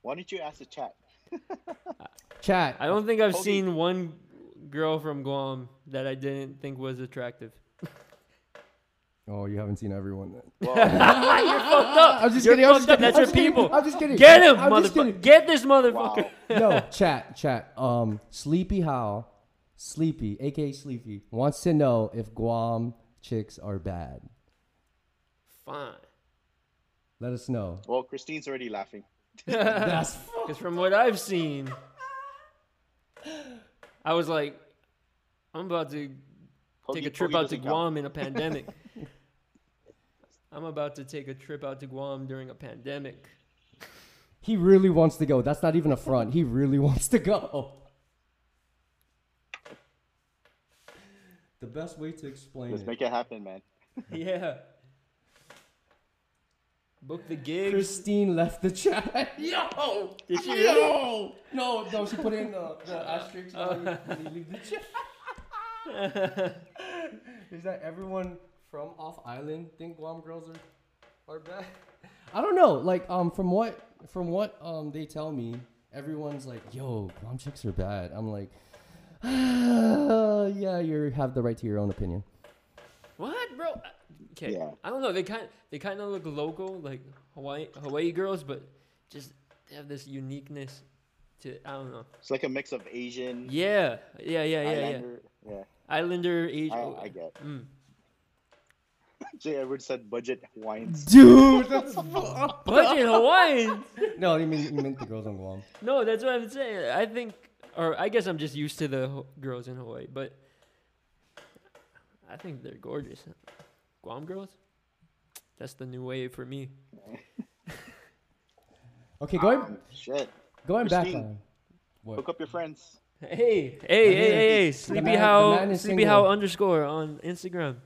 Why don't you ask the chat? Chat. I don't think I've Kobe. seen one girl from Guam that I didn't think was attractive. Oh, you haven't seen everyone then. Well, You're fucked up. I'm just You're kidding. I'm fucked just up. kidding. That's I'm your just kidding. people. I'm just kidding. Get him, motherfucker. Get this motherfucker. wow. no, chat, chat. Um, Sleepy Howl, Sleepy, aka Sleepy, wants to know if Guam chicks are bad? Fine. Let us know. Well, Christine's already laughing. That's Because from what I've seen, I was like, I'm about to take a trip Pogi out to doesn't count. Guam in a pandemic. I'm about to take a trip out to Guam during a pandemic. he really wants to go. That's not even a front. He really wants to go. The best way to explain Let's it. make it happen, man. yeah. Book the gigs. Christine left the chat. Yo! Did she? Yo! No, no, she put in the, the asterisk when you- when you leave the chat. Is that everyone from off island think Guam girls are are bad? I don't know. Like um from what from what um they tell me, everyone's like, "Yo, Guam chicks are bad." I'm like, ah, "Yeah, you have the right to your own opinion." What, bro? Okay. Yeah. I don't know. They kind they kind of look local, like Hawaii Hawaii girls, but just they have this uniqueness to I don't know. It's like a mix of Asian, Yeah, yeah, yeah, yeah, yeah. Islander. Yeah, Islander, Asian. I, I get. Mm. Jay Edwards said budget Hawaiians. Dude, that's Budget Hawaiians. no. You mean you meant the girls on Guam? No, that's what I'm saying. I think, or I guess I'm just used to the Ho- girls in Hawaii, but I think they're gorgeous. Guam girls. That's the new wave for me. Okay, going Um, shit. going back on. What? Hook up your friends. Hey, hey, hey, hey, hey, Sleepy man- Howl, Sleepy single. Howl underscore on Instagram.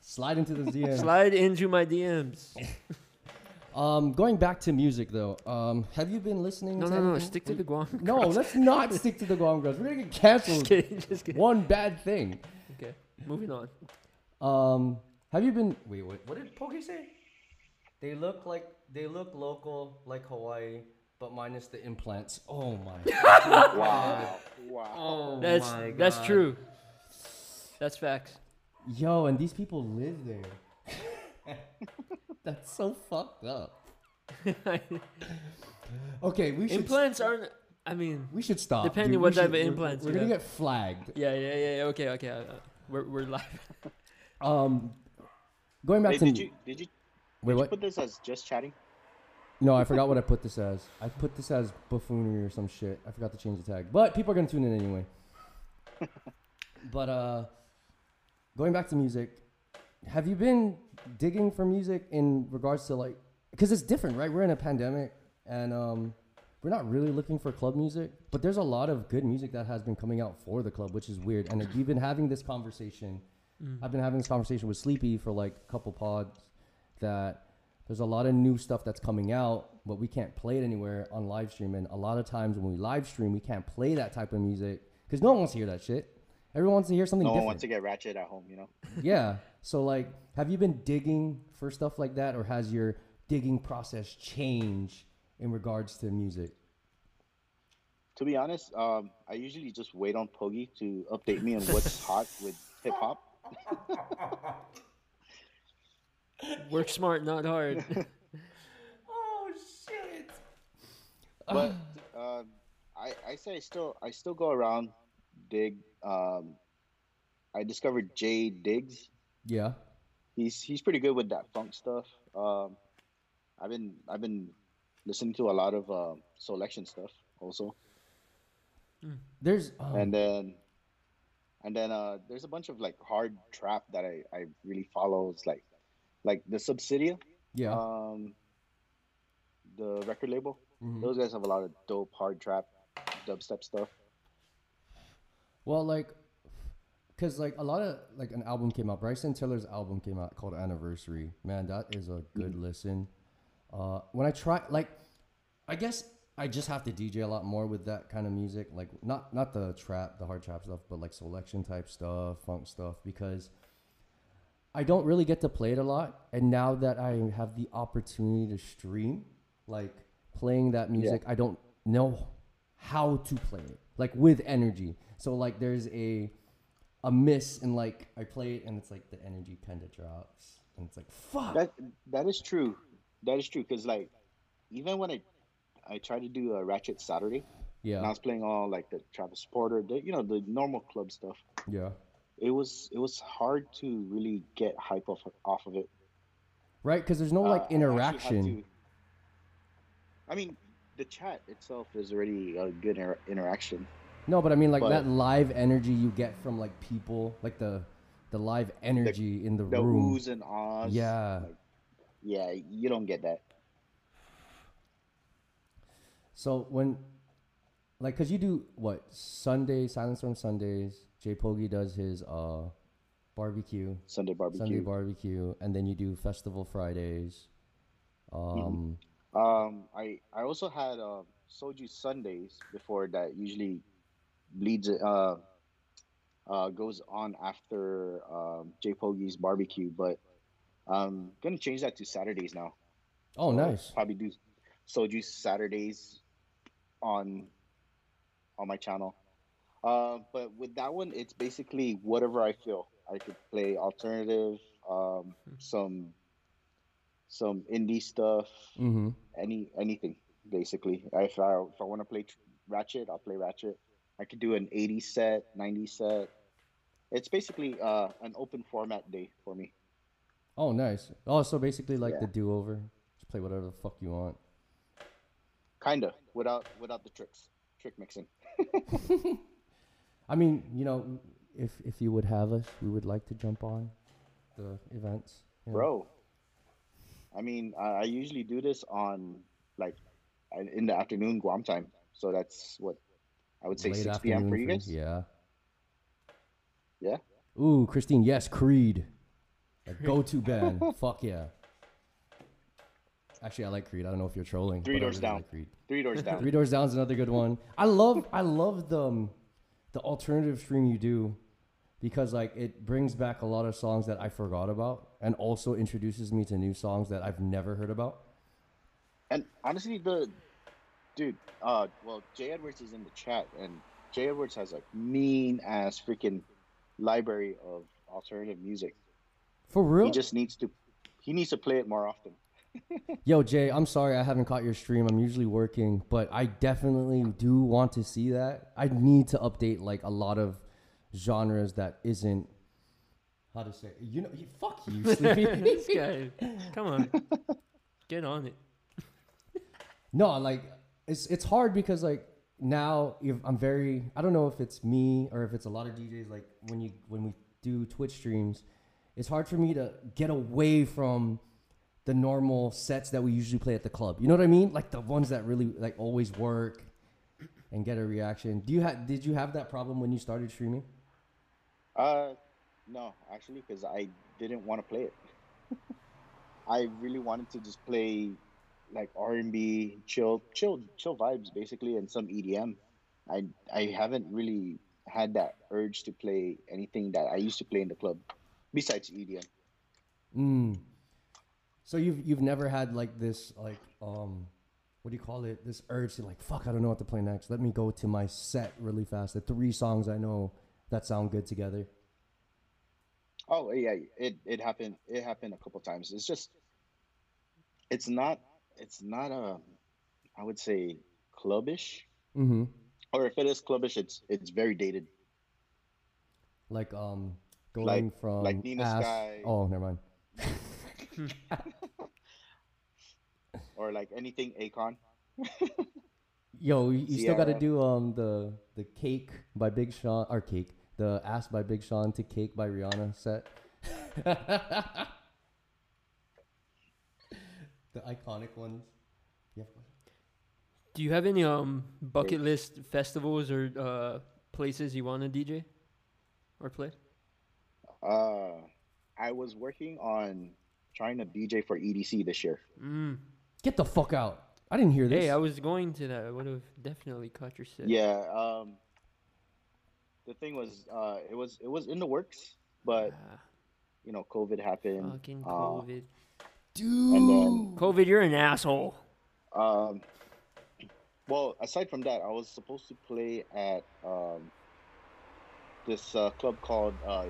Slide into the DM. Slide into my DMs. Um, going back to music though. Um, have you been listening? No, to no, no. Stick to the Guam. No, let's not stick to the Guam girls. We're gonna get canceled. Just canceled. kidding. Just kidding. One bad thing. Okay, moving on. Um, have you been? Wait, what? What did Pogi say? They look like they look local, like Hawaii, but minus the implants. Oh my. God. wow. Wow. oh That's my that's God. true. That's facts. Yo, and these people live there. That's so fucked up. Okay, we should. Implants aren't. I mean, We should stop. Depending dude. what type should- of we're- implants We're, you gonna get flagged. yeah, yeah, yeah. yeah, Okay, okay. Uh, we're we're live. Um, going back to did you did you, wait, did you what? put this as just chatting? No, I forgot what I put this as. I put this as buffoonery or some shit. I forgot to change the tag. But people are gonna tune in anyway. but uh going back to music, have you been digging for music in regards to like because it's different, right? We're in a pandemic and um we're not really looking for club music, but there's a lot of good music that has been coming out for the club, which is weird. And we've been having this conversation. I've been having this conversation with Sleepy for like a couple pods that there's a lot of new stuff that's coming out, but we can't play it anywhere on live stream. And a lot of times when we live stream, we can't play that type of music because no one wants to hear that shit. Everyone wants to hear something No one wants to get ratchet at home, you know. yeah. So like, have you been digging for stuff like that, or has your digging process changed in regards to music? To be honest, um, I usually just wait on Pogi to update me on what's hot with hip hop. Work smart, not hard. Oh shit! But um, I I say I still I still go around dig. Um, I discovered Jay Diggs. Yeah. He's he's pretty good with that funk stuff. Um, I've been I've been listening to a lot of uh, selection stuff also, There's um, and then and then uh, there's a bunch of like hard trap that I I really follow. It's like like the Subsidia, yeah. um, the record label. Mhm. Those guys have a lot of dope hard trap, dubstep stuff. Well, like, cause like a lot of like an album came out. Bryson Tiller's album came out called Anniversary. Man, that is a good listen. Uh, when I try, like, I guess I just have to DJ a lot more with that kind of music. Like, not not the trap, the hard trap stuff, but like selection type stuff, funk stuff, because I don't really get to play it a lot. And now that I have the opportunity to stream, like playing that music, I don't know how to play it like with energy. So like there's a a miss and like I play it and it's like the energy kind of drops and it's like fuck. That that is true. That is true because like even when I I tried to do a Ratchet Saturday, Yeah. and I was playing all like the Travis Porter, the you know the normal club stuff. yeah. it was it was hard to really get hype off off of it. Right? Because there's no Uh, like I interaction. to- I mean, the chat itself is already a good inter- interaction. No, but I mean like But- that live energy you get from like people, like the the live energy in the, The room. oohs and ahs. Yeah. like, yeah, you don't get that. So when, like, cause you do what Sunday Silence Storm Sundays. Jay Pogi does his uh barbecue, Sunday barbecue. Sunday barbecue, and then you do festival Fridays. Um, Um, I I also had uh, soju Sundays before that. Usually bleeds uh uh goes on after um, J Pogi's barbecue, but I'm gonna change that to Saturdays now. oh, nice. Probably do soju Saturdays on on my channel. Uh, but with that one, it's basically whatever I feel. I could play alternative, um, some some indie stuff, Mm-hmm. any anything basically. If I if I want to play Ratchet, I'll play Ratchet. I could do an 80 set, 90 set. It's basically uh, an open format day for me. Oh, nice. Oh, so basically like Yeah. the do over. Just play whatever the fuck you want. Kinda without without the tricks, trick mixing. I mean, you know, if if you would have us, we would like to jump on the events. you know. Bro, I mean, I, I usually do this on like in- in the afternoon Guam time. So that's what I would say Late 6 p.m. for you guys. Yeah. Yeah. Ooh, Christine, yes, Creed. Like go-to band. Fuck yeah. Actually, I like Creed. I don't know if you're trolling. Three Doors really Down. like Creed. Three doors down. Three Doors Down is another good one. I love I love the um, the alternative stream you do because like it brings back a lot of songs that I forgot about and also introduces me to new songs that I've never heard about. And honestly, the dude, uh, well, Jay Edwards is in the chat, and Jay Edwards has a mean ass freaking library of alternative music. For real? He just needs to, he needs to play it more often. Yo, Jay, I'm sorry I haven't caught your stream. I'm usually working, but I definitely do want to see that. I need to update like a lot of genres that isn't how to say. You know, fuck you, Sleepy. this guy, come on, get on it. No, like it's it's hard because like now if I'm very I don't know if it's me or if it's a lot of DJs like when you when we do Twitch streams, it's hard for me to get away from the normal sets that we usually play at the club. You know what I mean? Like the ones that really like always work and get a reaction. Do you have did you have that problem when you started streaming? Uh, no, actually, because I didn't want to play it. I really wanted to just play like R and B, chill, chill, chill vibes, basically, and some EDM. I I haven't really had that urge to play anything that I used to play in the club, besides EDM. Mm. So you've you've never had like this like um what do you call it? This urge to like fuck I don't know what to play next. Let me go to my set really fast. The three songs I know that sound good together. Oh yeah, it it happened. It happened a couple times. It's just, it's not, it's not a, I would say clubbish, Mm-hmm. or if it is clubbish, it's it's very dated. Like um going Like- from like Nina ass. Sky. Oh, never mind. or like anything Akon. Yo, you, you still got to do um the the cake by Big Sean or cake the ass by Big Sean to cake by Rihanna set. the iconic ones. Yeah. Do you have any um bucket list festivals or uh places you want to DJ or play? Uh, I was working on trying to DJ for EDC this year. Mm. Get the fuck out! I didn't hear this. Hey, I was going to that. I would have definitely caught your set. Yeah. Um, the thing was, uh, it was it was in the works, but Ah, you know, COVID happened. fucking uh, COVID. Dude. and then COVID, you're an asshole. Um, well, aside from that, I was supposed to play at um, this uh, club called uh,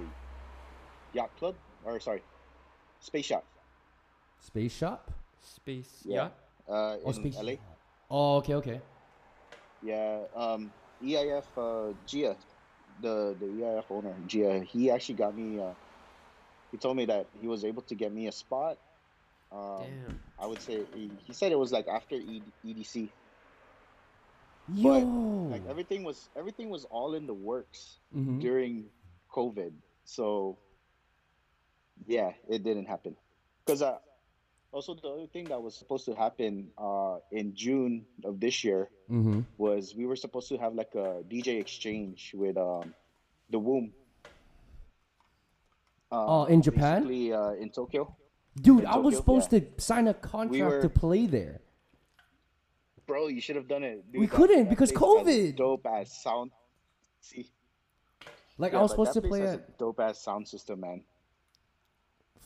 Yacht Club, or sorry, Space Yacht. Space Shop. Space. Yeah. Yeah. Uh, Oh, in Space. LA. Oh, okay, okay. Yeah. Um, EIF uh, Gia the the EIF owner, Gia, he actually got me. Uh, he told me that he was able to get me a spot. Um, Damn. I would say he, he said it was like after E- EDC. Yo. Like everything was everything was all in the works Mhm. during COVID. So yeah, it didn't happen. Because uh, also the other thing that was supposed to happen uh, in June of this year Mm-hmm. was we were supposed to have like a DJ exchange with um, the Womb. Um, Oh, in Japan? uh, in Tokyo. Dude, in I was Tokyo, supposed to sign a contract were- to play there. Bro, you should have done it. Dude, We that- couldn't that because COVID. Dope ass sound. See, Like yeah, I was supposed to play a dope ass sound system, man.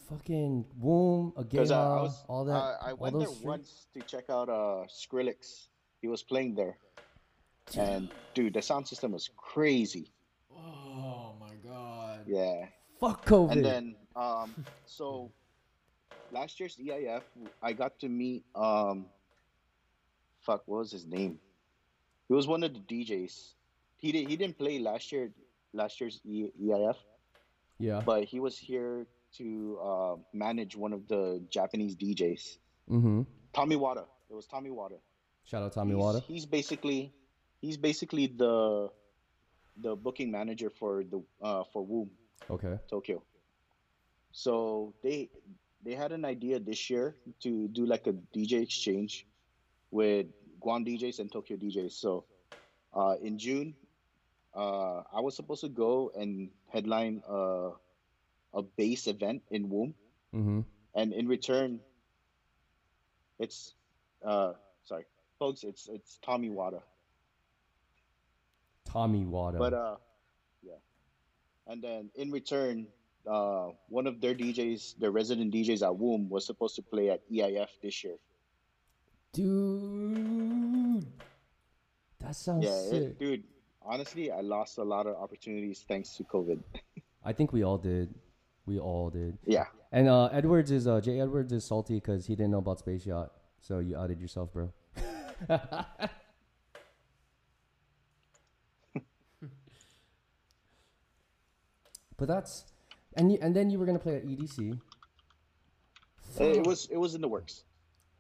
Fucking Womb, Because Agaya, uh, I was, all that. uh, I all went those there streets. once to check out uh Skrillex. He was playing there, and dude, the sound system was crazy. Oh my god. Yeah. Fuck COVID. And then, um, so last year's EIF, I got to meet, um, fuck, what was his name? He was one of the DJs. He did, he didn't play last year, last year's e, EIF, yeah. but he was here to uh, manage one of the Japanese DJs. Mm-hmm. Tommy Wada. It was Tommy Wada. Shout out Tommy he's, Wada. He's basically, he's basically the, the booking manager for the uh, for Womb. Okay. Tokyo. So they they had an idea this year to do like a DJ exchange with Guam DJs and Tokyo DJs. So uh, in June, uh, I was supposed to go and headline a a base event in Womb, Mm-hmm. and in return, it's uh, sorry, folks, it's it's Tommy Wada. Tommy Wada. But uh, yeah. And then in return, uh, one of their DJs, their resident DJs at Womb, was supposed to play at EIF this year. Dude. That sounds yeah, sick. it, dude. Honestly, I lost a lot of opportunities thanks to COVID. I think we all did. We all did. yeah. And uh, Edwards is uh, Jay Edwards is salty because he didn't know about Space Yacht. So you outed yourself, bro. but that's and you, and then you were gonna play at EDC. It, it was it was in the works.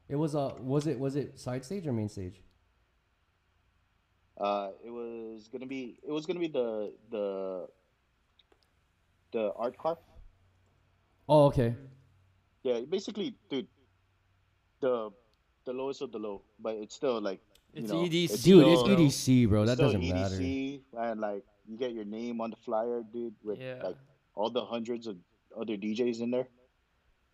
It was uh was it was it side stage or main stage? Uh, it was gonna be it was gonna be the the the art car. Oh okay. Yeah, basically, dude. The the lowest of the low, but it's still like you It's know, EDC, Dude, still- it's EDC, bro. That doesn't matter. EDC, and like you get your name on the flyer, dude, with Yeah. like all the hundreds of other DJs in there.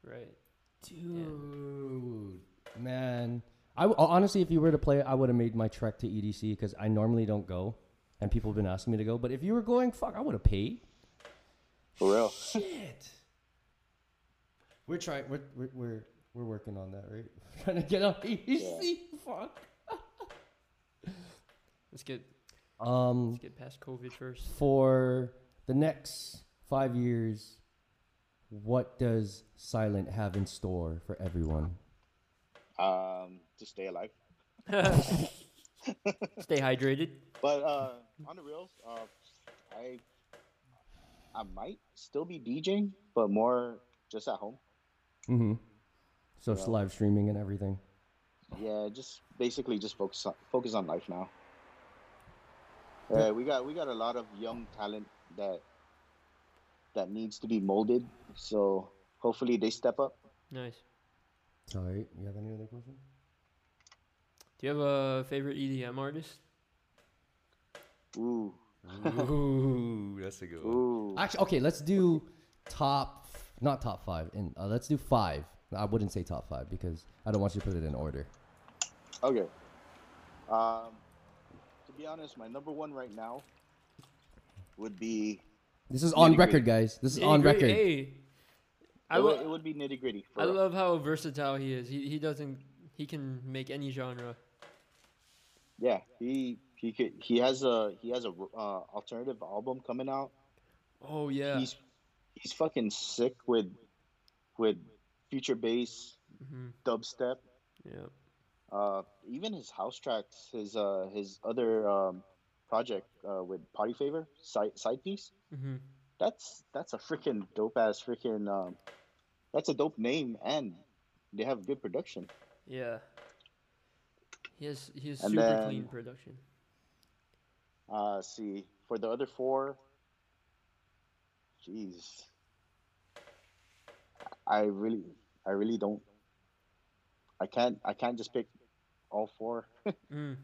Right. Dude, man. I w- honestly, if you were to play it, I would have made my trek to EDC because I normally don't go, and people have been asking me to go. But if you were going, fuck, I would have paid. For real. Shit. We're trying. We're we're we're, we're working on that, right? trying to get on EDC. Fuck. Let's get Um, let's get past COVID first. for the next five years, what does Sylnt have in store for everyone? Um, to stay alive. Stay hydrated. But uh, on the reels, uh, I I might still be DJing, but more just at home. Mm-hmm. So Yeah. it's live streaming and everything. Yeah, just basically just focus on focus on life now. Yeah, we got we got a lot of young talent that that needs to be molded. So hopefully they step up. Nice. Sorry, you have any other question? Do you have a favorite EDM artist? Ooh, Ooh, that's a good one. ooh. Actually, okay, let's do top, not top five, and uh, let's do five. I wouldn't say top five because I don't want you to put it in order. Okay. Um, to be honest, my number one right now would be This is on record, guys. This is on Gritti, record. Hey, I, it, lo- would, it would be Nitti Gritti. I love how versatile he is. He he doesn't he can make any genre. Yeah, he he could he has a he has a uh, alternative album coming out. Oh yeah. He's he's fucking sick with with future bass, hmm dubstep. Yeah. Uh, even his house tracks, his uh his other um project uh, with Party Favor side side piece. Mm-hmm. That's that's a freaking dope ass freaking. Um, that's a dope name, and they have good production. Yeah. He has he has And super then- clean production. Uh, see for the other four. Jeez. I really, I really don't. I can't. I can't just pick all four. Mm.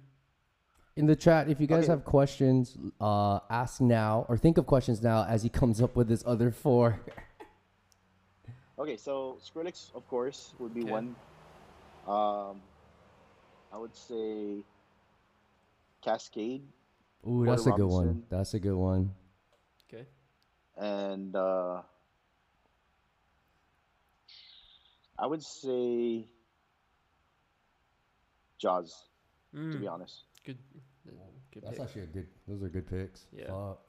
In the chat, if you guys Okay. have questions, uh, ask now or think of questions now as he comes up with his other four. Okay, so Skrillex, of course, would be Okay. one. Um, I would say Kaskade Ooh, that's a Porter good one. That's a good one. Okay. and uh, I would say Jauz. To Mm. be honest, Good. uh, Good That's pick. actually a good. Those are good picks. Yeah. Fuck.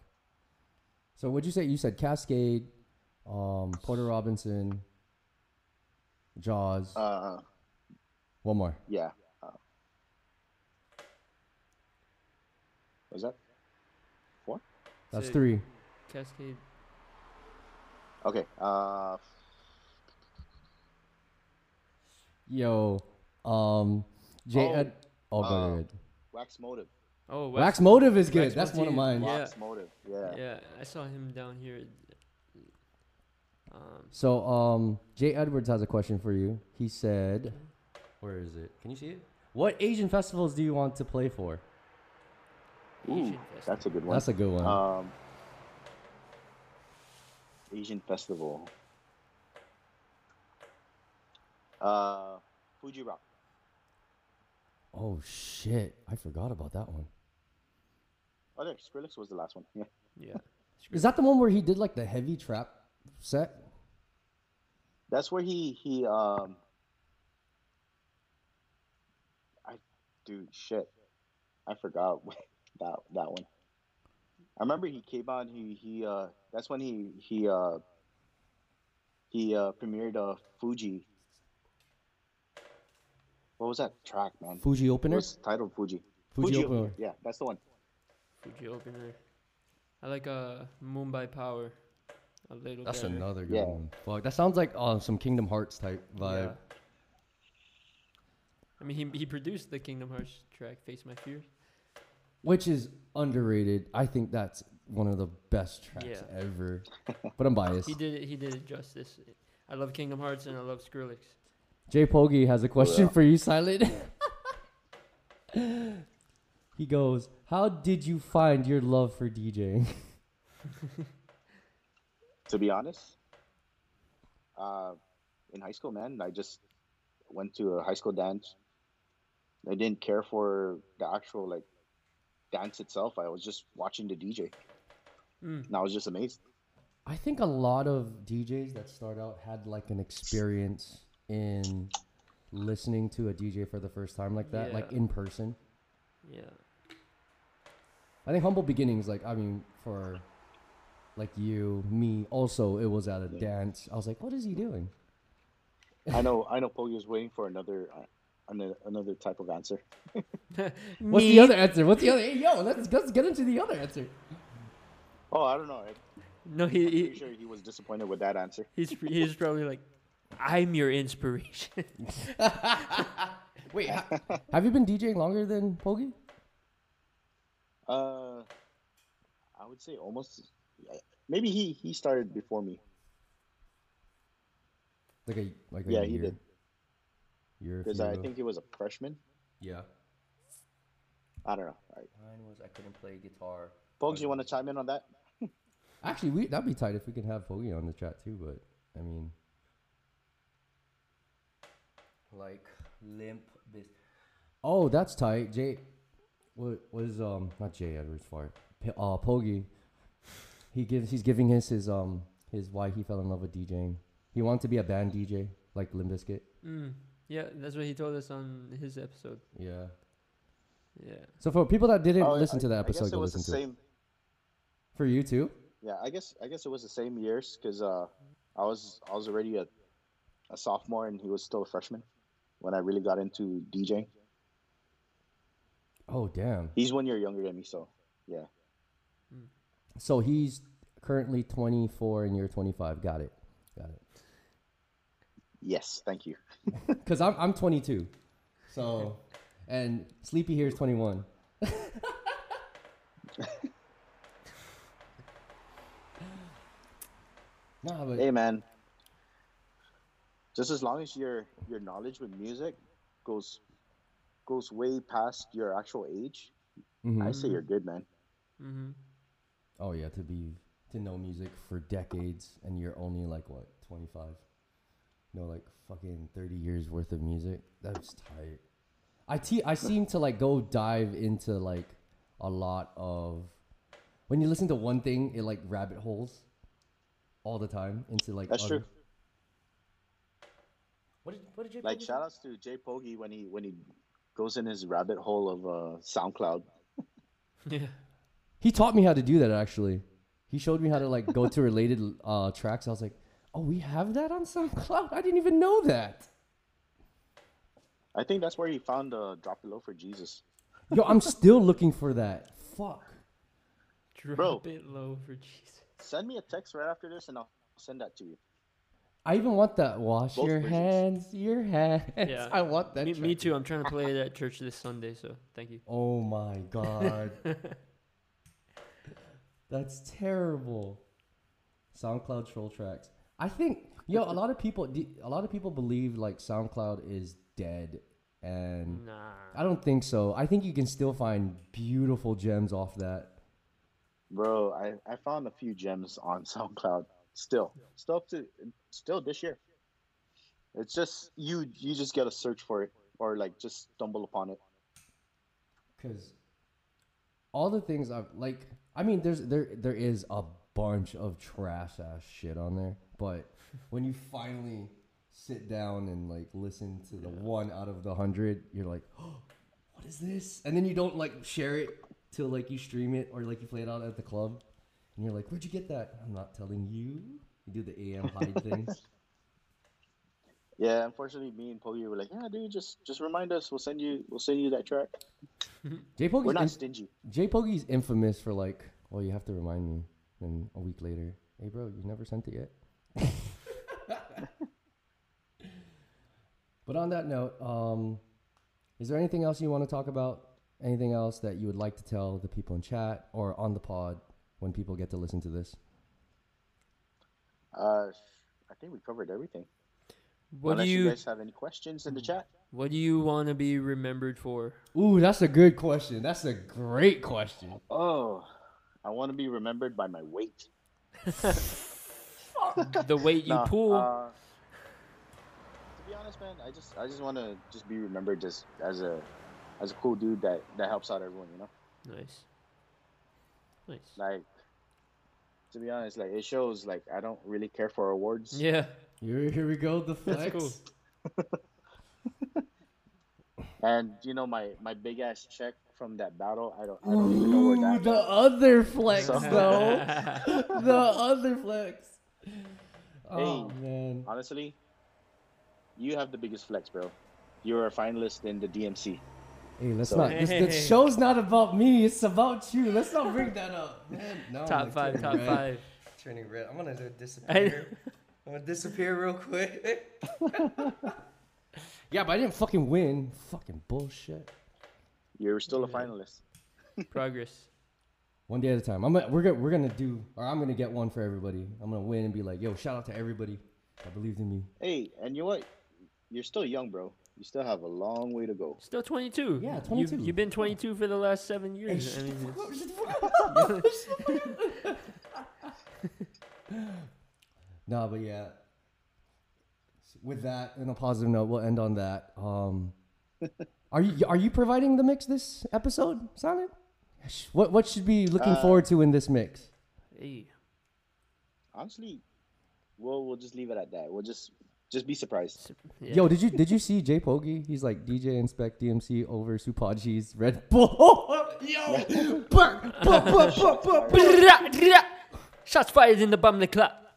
So what'd you say? You said Kaskade, um, Porter Robinson, Jaws. uh, one more. yeah. Uh, was that four? That's Say three. Kaskade. Okay. Uh, Yo, um, J. Oh, Ed. Oh, go uh, ahead. Wax Motif. Oh, Wax Motif is good. Wax That's one of mine. Yeah. Wax Motif. Yeah. Yeah, I saw him down here. Um, So, um, Jay Edwards has a question for you. He said, "Where is it? Can you see it? What Asian festivals do you want to play for?" Ooh, Asian that's a good one. That's a good one. Um, Asian festival. Uh, Fuji Rock. oh shit, I forgot about that one. Oh, there, Skrillex was the last one. Yeah. yeah. Is that the one where he did like the heavy trap set? That's where he he um. I, dude, shit, I forgot that that one. I remember he came on. He he uh. That's when he he uh. He uh premiered uh Fuji. What was that track, man? Fuji It opener. was titled Fuji. Fuji opener. Yeah, that's the one. Fuji opener. I like uh Mumbai Power. A little That's better. another good Yeah. one. Fuck, that sounds like uh, some Kingdom Hearts type vibe. Yeah. I mean, he he produced the Kingdom Hearts track "Face My Fears." Which is underrated. I think that's one of the best tracks Yeah. ever. But I'm biased. He did it. He did it justice. I love Kingdom Hearts and I love Skrillex. Jay Pogi has a question yeah. for you, Sylnt. he goes, "How did you find your love for DJing?" To be honest, uh, in high school, man, I just went to a high school dance. I didn't care for the actual like dance itself. I was just watching the DJ, Mm. and I was just amazed. I think a lot of DJs that start out had like an experience in listening to a DJ for the first time like that, like in person. Yeah. I think humble beginnings, like I mean, for like you, me, also it was at a Yeah. dance. I was like, what is he doing? I know, I know. Pogi was waiting for another, uh, another, another type of answer. What's the other answer? What's the other? Hey, yo, let's let's get into the other answer. Oh, I don't know. I'm No, he, pretty he sure he was disappointed with that answer. he's he's probably like, I'm your inspiration. Wait, ha- have you been DJing longer than Pogi? Uh, I would say almost. Maybe he he started before me. Like a like a Yeah, year, he did. Year, a Because I think he was a freshman. yeah. I don't know. All right. Mine was I couldn't play guitar. Pogs, you want to chime in on that? Actually, we that'd be tight if we could have Pogi on the chat too. But I mean, like limp this. Oh, that's tight. Jay, what was um not Jay Edwards fart. P- Uh, Pogi. He gives he's giving his his um his why he fell in love with DJing. He wanted to be a band DJ like Limp Bizkit. Mm. Yeah, that's what he told us on his episode. Yeah. Yeah. So for people that didn't Oh, listen I- to that I guess episode, it go was listen the to it. same. For you too. Yeah, I guess I guess it was the same years because uh, I was I was already a, a sophomore and he was still a freshman when I really got into DJing. Oh damn. He's one year younger than me, so Yeah. So he's currently 24 and you're 25. Got it. Got it. Yes, thank you. Because I'm, I'm 22. So, and Sleepy here is 21. nah, but Hey man. Just as long as your your knowledge with music goes goes way past your actual age, mhm. I say you're good, man. Mm-hmm. oh yeah, to be to know music for decades and you're only like what 25. No, like fucking 30 years worth of music. That's tight. I te- I seem to like go dive into like a lot of when you listen to one thing, it like rabbit holes all the time into like That's other- true. What did what did you Like shout outs to Jay Pogi when he when he goes in his rabbit hole of uh, SoundCloud. Yeah. He taught me how to do that actually. He showed me how to like go to related uh, tracks. I was like, "Oh, we have that on SoundCloud. I didn't even know that." I think that's where he found uh, Drop Below for Jesus. Yo, I'm still looking for that. Fuck. Drop Bro. it low for Jesus. Send me a text right after this and I'll send that to you. I even want that. Wash Both your versions. hands, your hands. Yeah. I want that. Me, me too. I'm trying to play it at church this Sunday, so thank you. Oh my god. That's terrible. SoundCloud troll tracks. I think yo, a lot of people d- a lot of people believe like SoundCloud is dead and Nah. I don't think so. I think you can still find beautiful gems off that. Bro, I, I found a few gems on SoundCloud still. Still up to still this year. It's just you you just gotta search for it or like just stumble upon it. Cause all the things I've like, I mean, there's there there is a bunch of trash ass shit on there, but when you finally sit down and like listen to the one out of the hundred, you're like, oh, what is this? And then you don't like share it till like you stream it or like you play it out at the club, and you're like, where'd you get that? I'm not telling you. You do the AM hide thing. Yeah, unfortunately me and Pogi were like, Yeah dude, just just remind us, we'll send you we'll send you that track. J We're not in- stingy. J Pogi's infamous for like, well, you have to remind me. Then a week later, hey bro, you never sent it yet. But on that note, um, is there anything else you want to talk about? Anything else that you would like to tell the people in chat or on the pod when people get to listen to this? Uh I think we covered everything. What Unless do you you guys have any questions in the chat. What do you want to be remembered for? Ooh, that's a good question. That's a great question. Oh, I want to be remembered by my weight. the weight you Nah, pull. uh, to be honest, man, I just I just want to just be remembered just as a as a cool dude that that helps out everyone. You know, nice. Nice. like to be honest, like it shows like I don't really care for awards. Yeah. Here, here we go. The That's flex. cool. And you know my my big ass check from that battle, I don't I don't even know where Ooh, that. the went. other flex So- though. the other flex. Oh man. Honestly, you have the biggest flex, bro. You're a finalist in the DMC. Hey, let's So- not. This, the Hey. show's not about me. It's about you. Let's not bring that up, man. No, I'm, top like, five. Top red. five. Turning red. I'm gonna disappear. I'm gonna disappear real quick. yeah, but I didn't fucking win. Fucking bullshit. You're still a finalist. Progress. One day at a time. I'm gonna, we're gonna we're gonna do, or I'm gonna get one for everybody. I'm gonna win and be like, yo, shout out to everybody that believed in me. Hey, and you know what? You're still young, bro. You still have a long way to go. Still 22. Yeah, 22. You've, been 22 for the last seven years. I mean, no, but yeah. With that, in a positive note, we'll end on that. Um, are you are you providing the mix this episode, Sonic? What what should be looking Uh, forward to in this mix? hey. Honestly, we'll we'll just leave it at that. We'll just just be surprised. Yeah. Yo, did you did you see Jay Pogi? He's like DJ Inspekt DMC over Supaji's Red Bull. Yo. Shots fired in the bum the clap.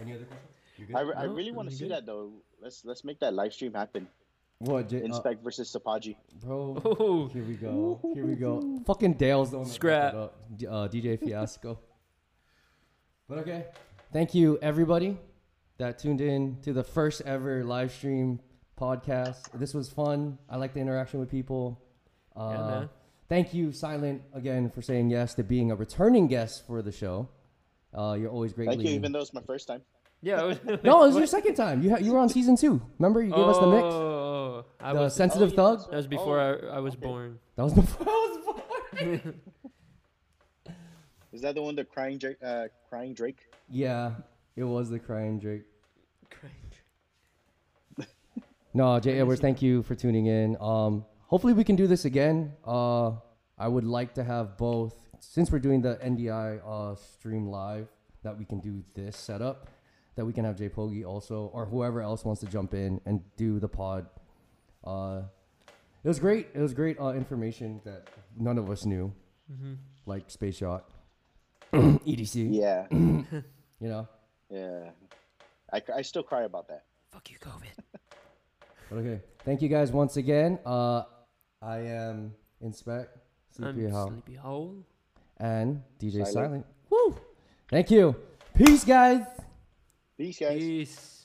Any other questions? I, re- I No, really want to see good. that though. Let's let's make that live stream happen. What, J- uh, Inspekt versus Sapaji. bro? Oh, Here we go. Here we go. Fucking Dale's the one Scrap. brought that up. D- Uh, DJ Fiasco. But okay. Thank you, everybody that tuned in to the first ever live stream podcast. This was fun. I like the interaction with people. Uh, Yeah, man. Thank you, Sylnt, again, for saying yes to being a returning guest for the show. Uh, you're always great. Thank you, even though it's my first time. yeah. it was- no, it was your second time. You ha- you were on season two. Remember, you gave us the mix. Oh, I The was. sensitive Oh, yeah, thug. That was before I, I was born. That was before I was born. Is that the one, the crying Drake? Uh, crying Drake? yeah, it was the crying Drake. Crying. No, Jay Edwards, thank you for tuning in. Um, hopefully we can do this again. Uh, I would like to have both, since we're doing the NDI uh, stream live, that we can do this setup, that we can have Jay Pogi also, or whoever else wants to jump in and do the pod. Uh, it was great. It was great uh, information that none of us knew, hmm like Space Yacht, EDC. Yeah, You know. Yeah. I, I still cry about that. Fuck you, COVID. But okay. Thank you guys once again. Uh, I am Inspekt, Sleepy I'm Sleepy Howl. and DJ Sylnt. Sylnt. Woo! Thank you. Peace, guys. Peace, guys. Peace.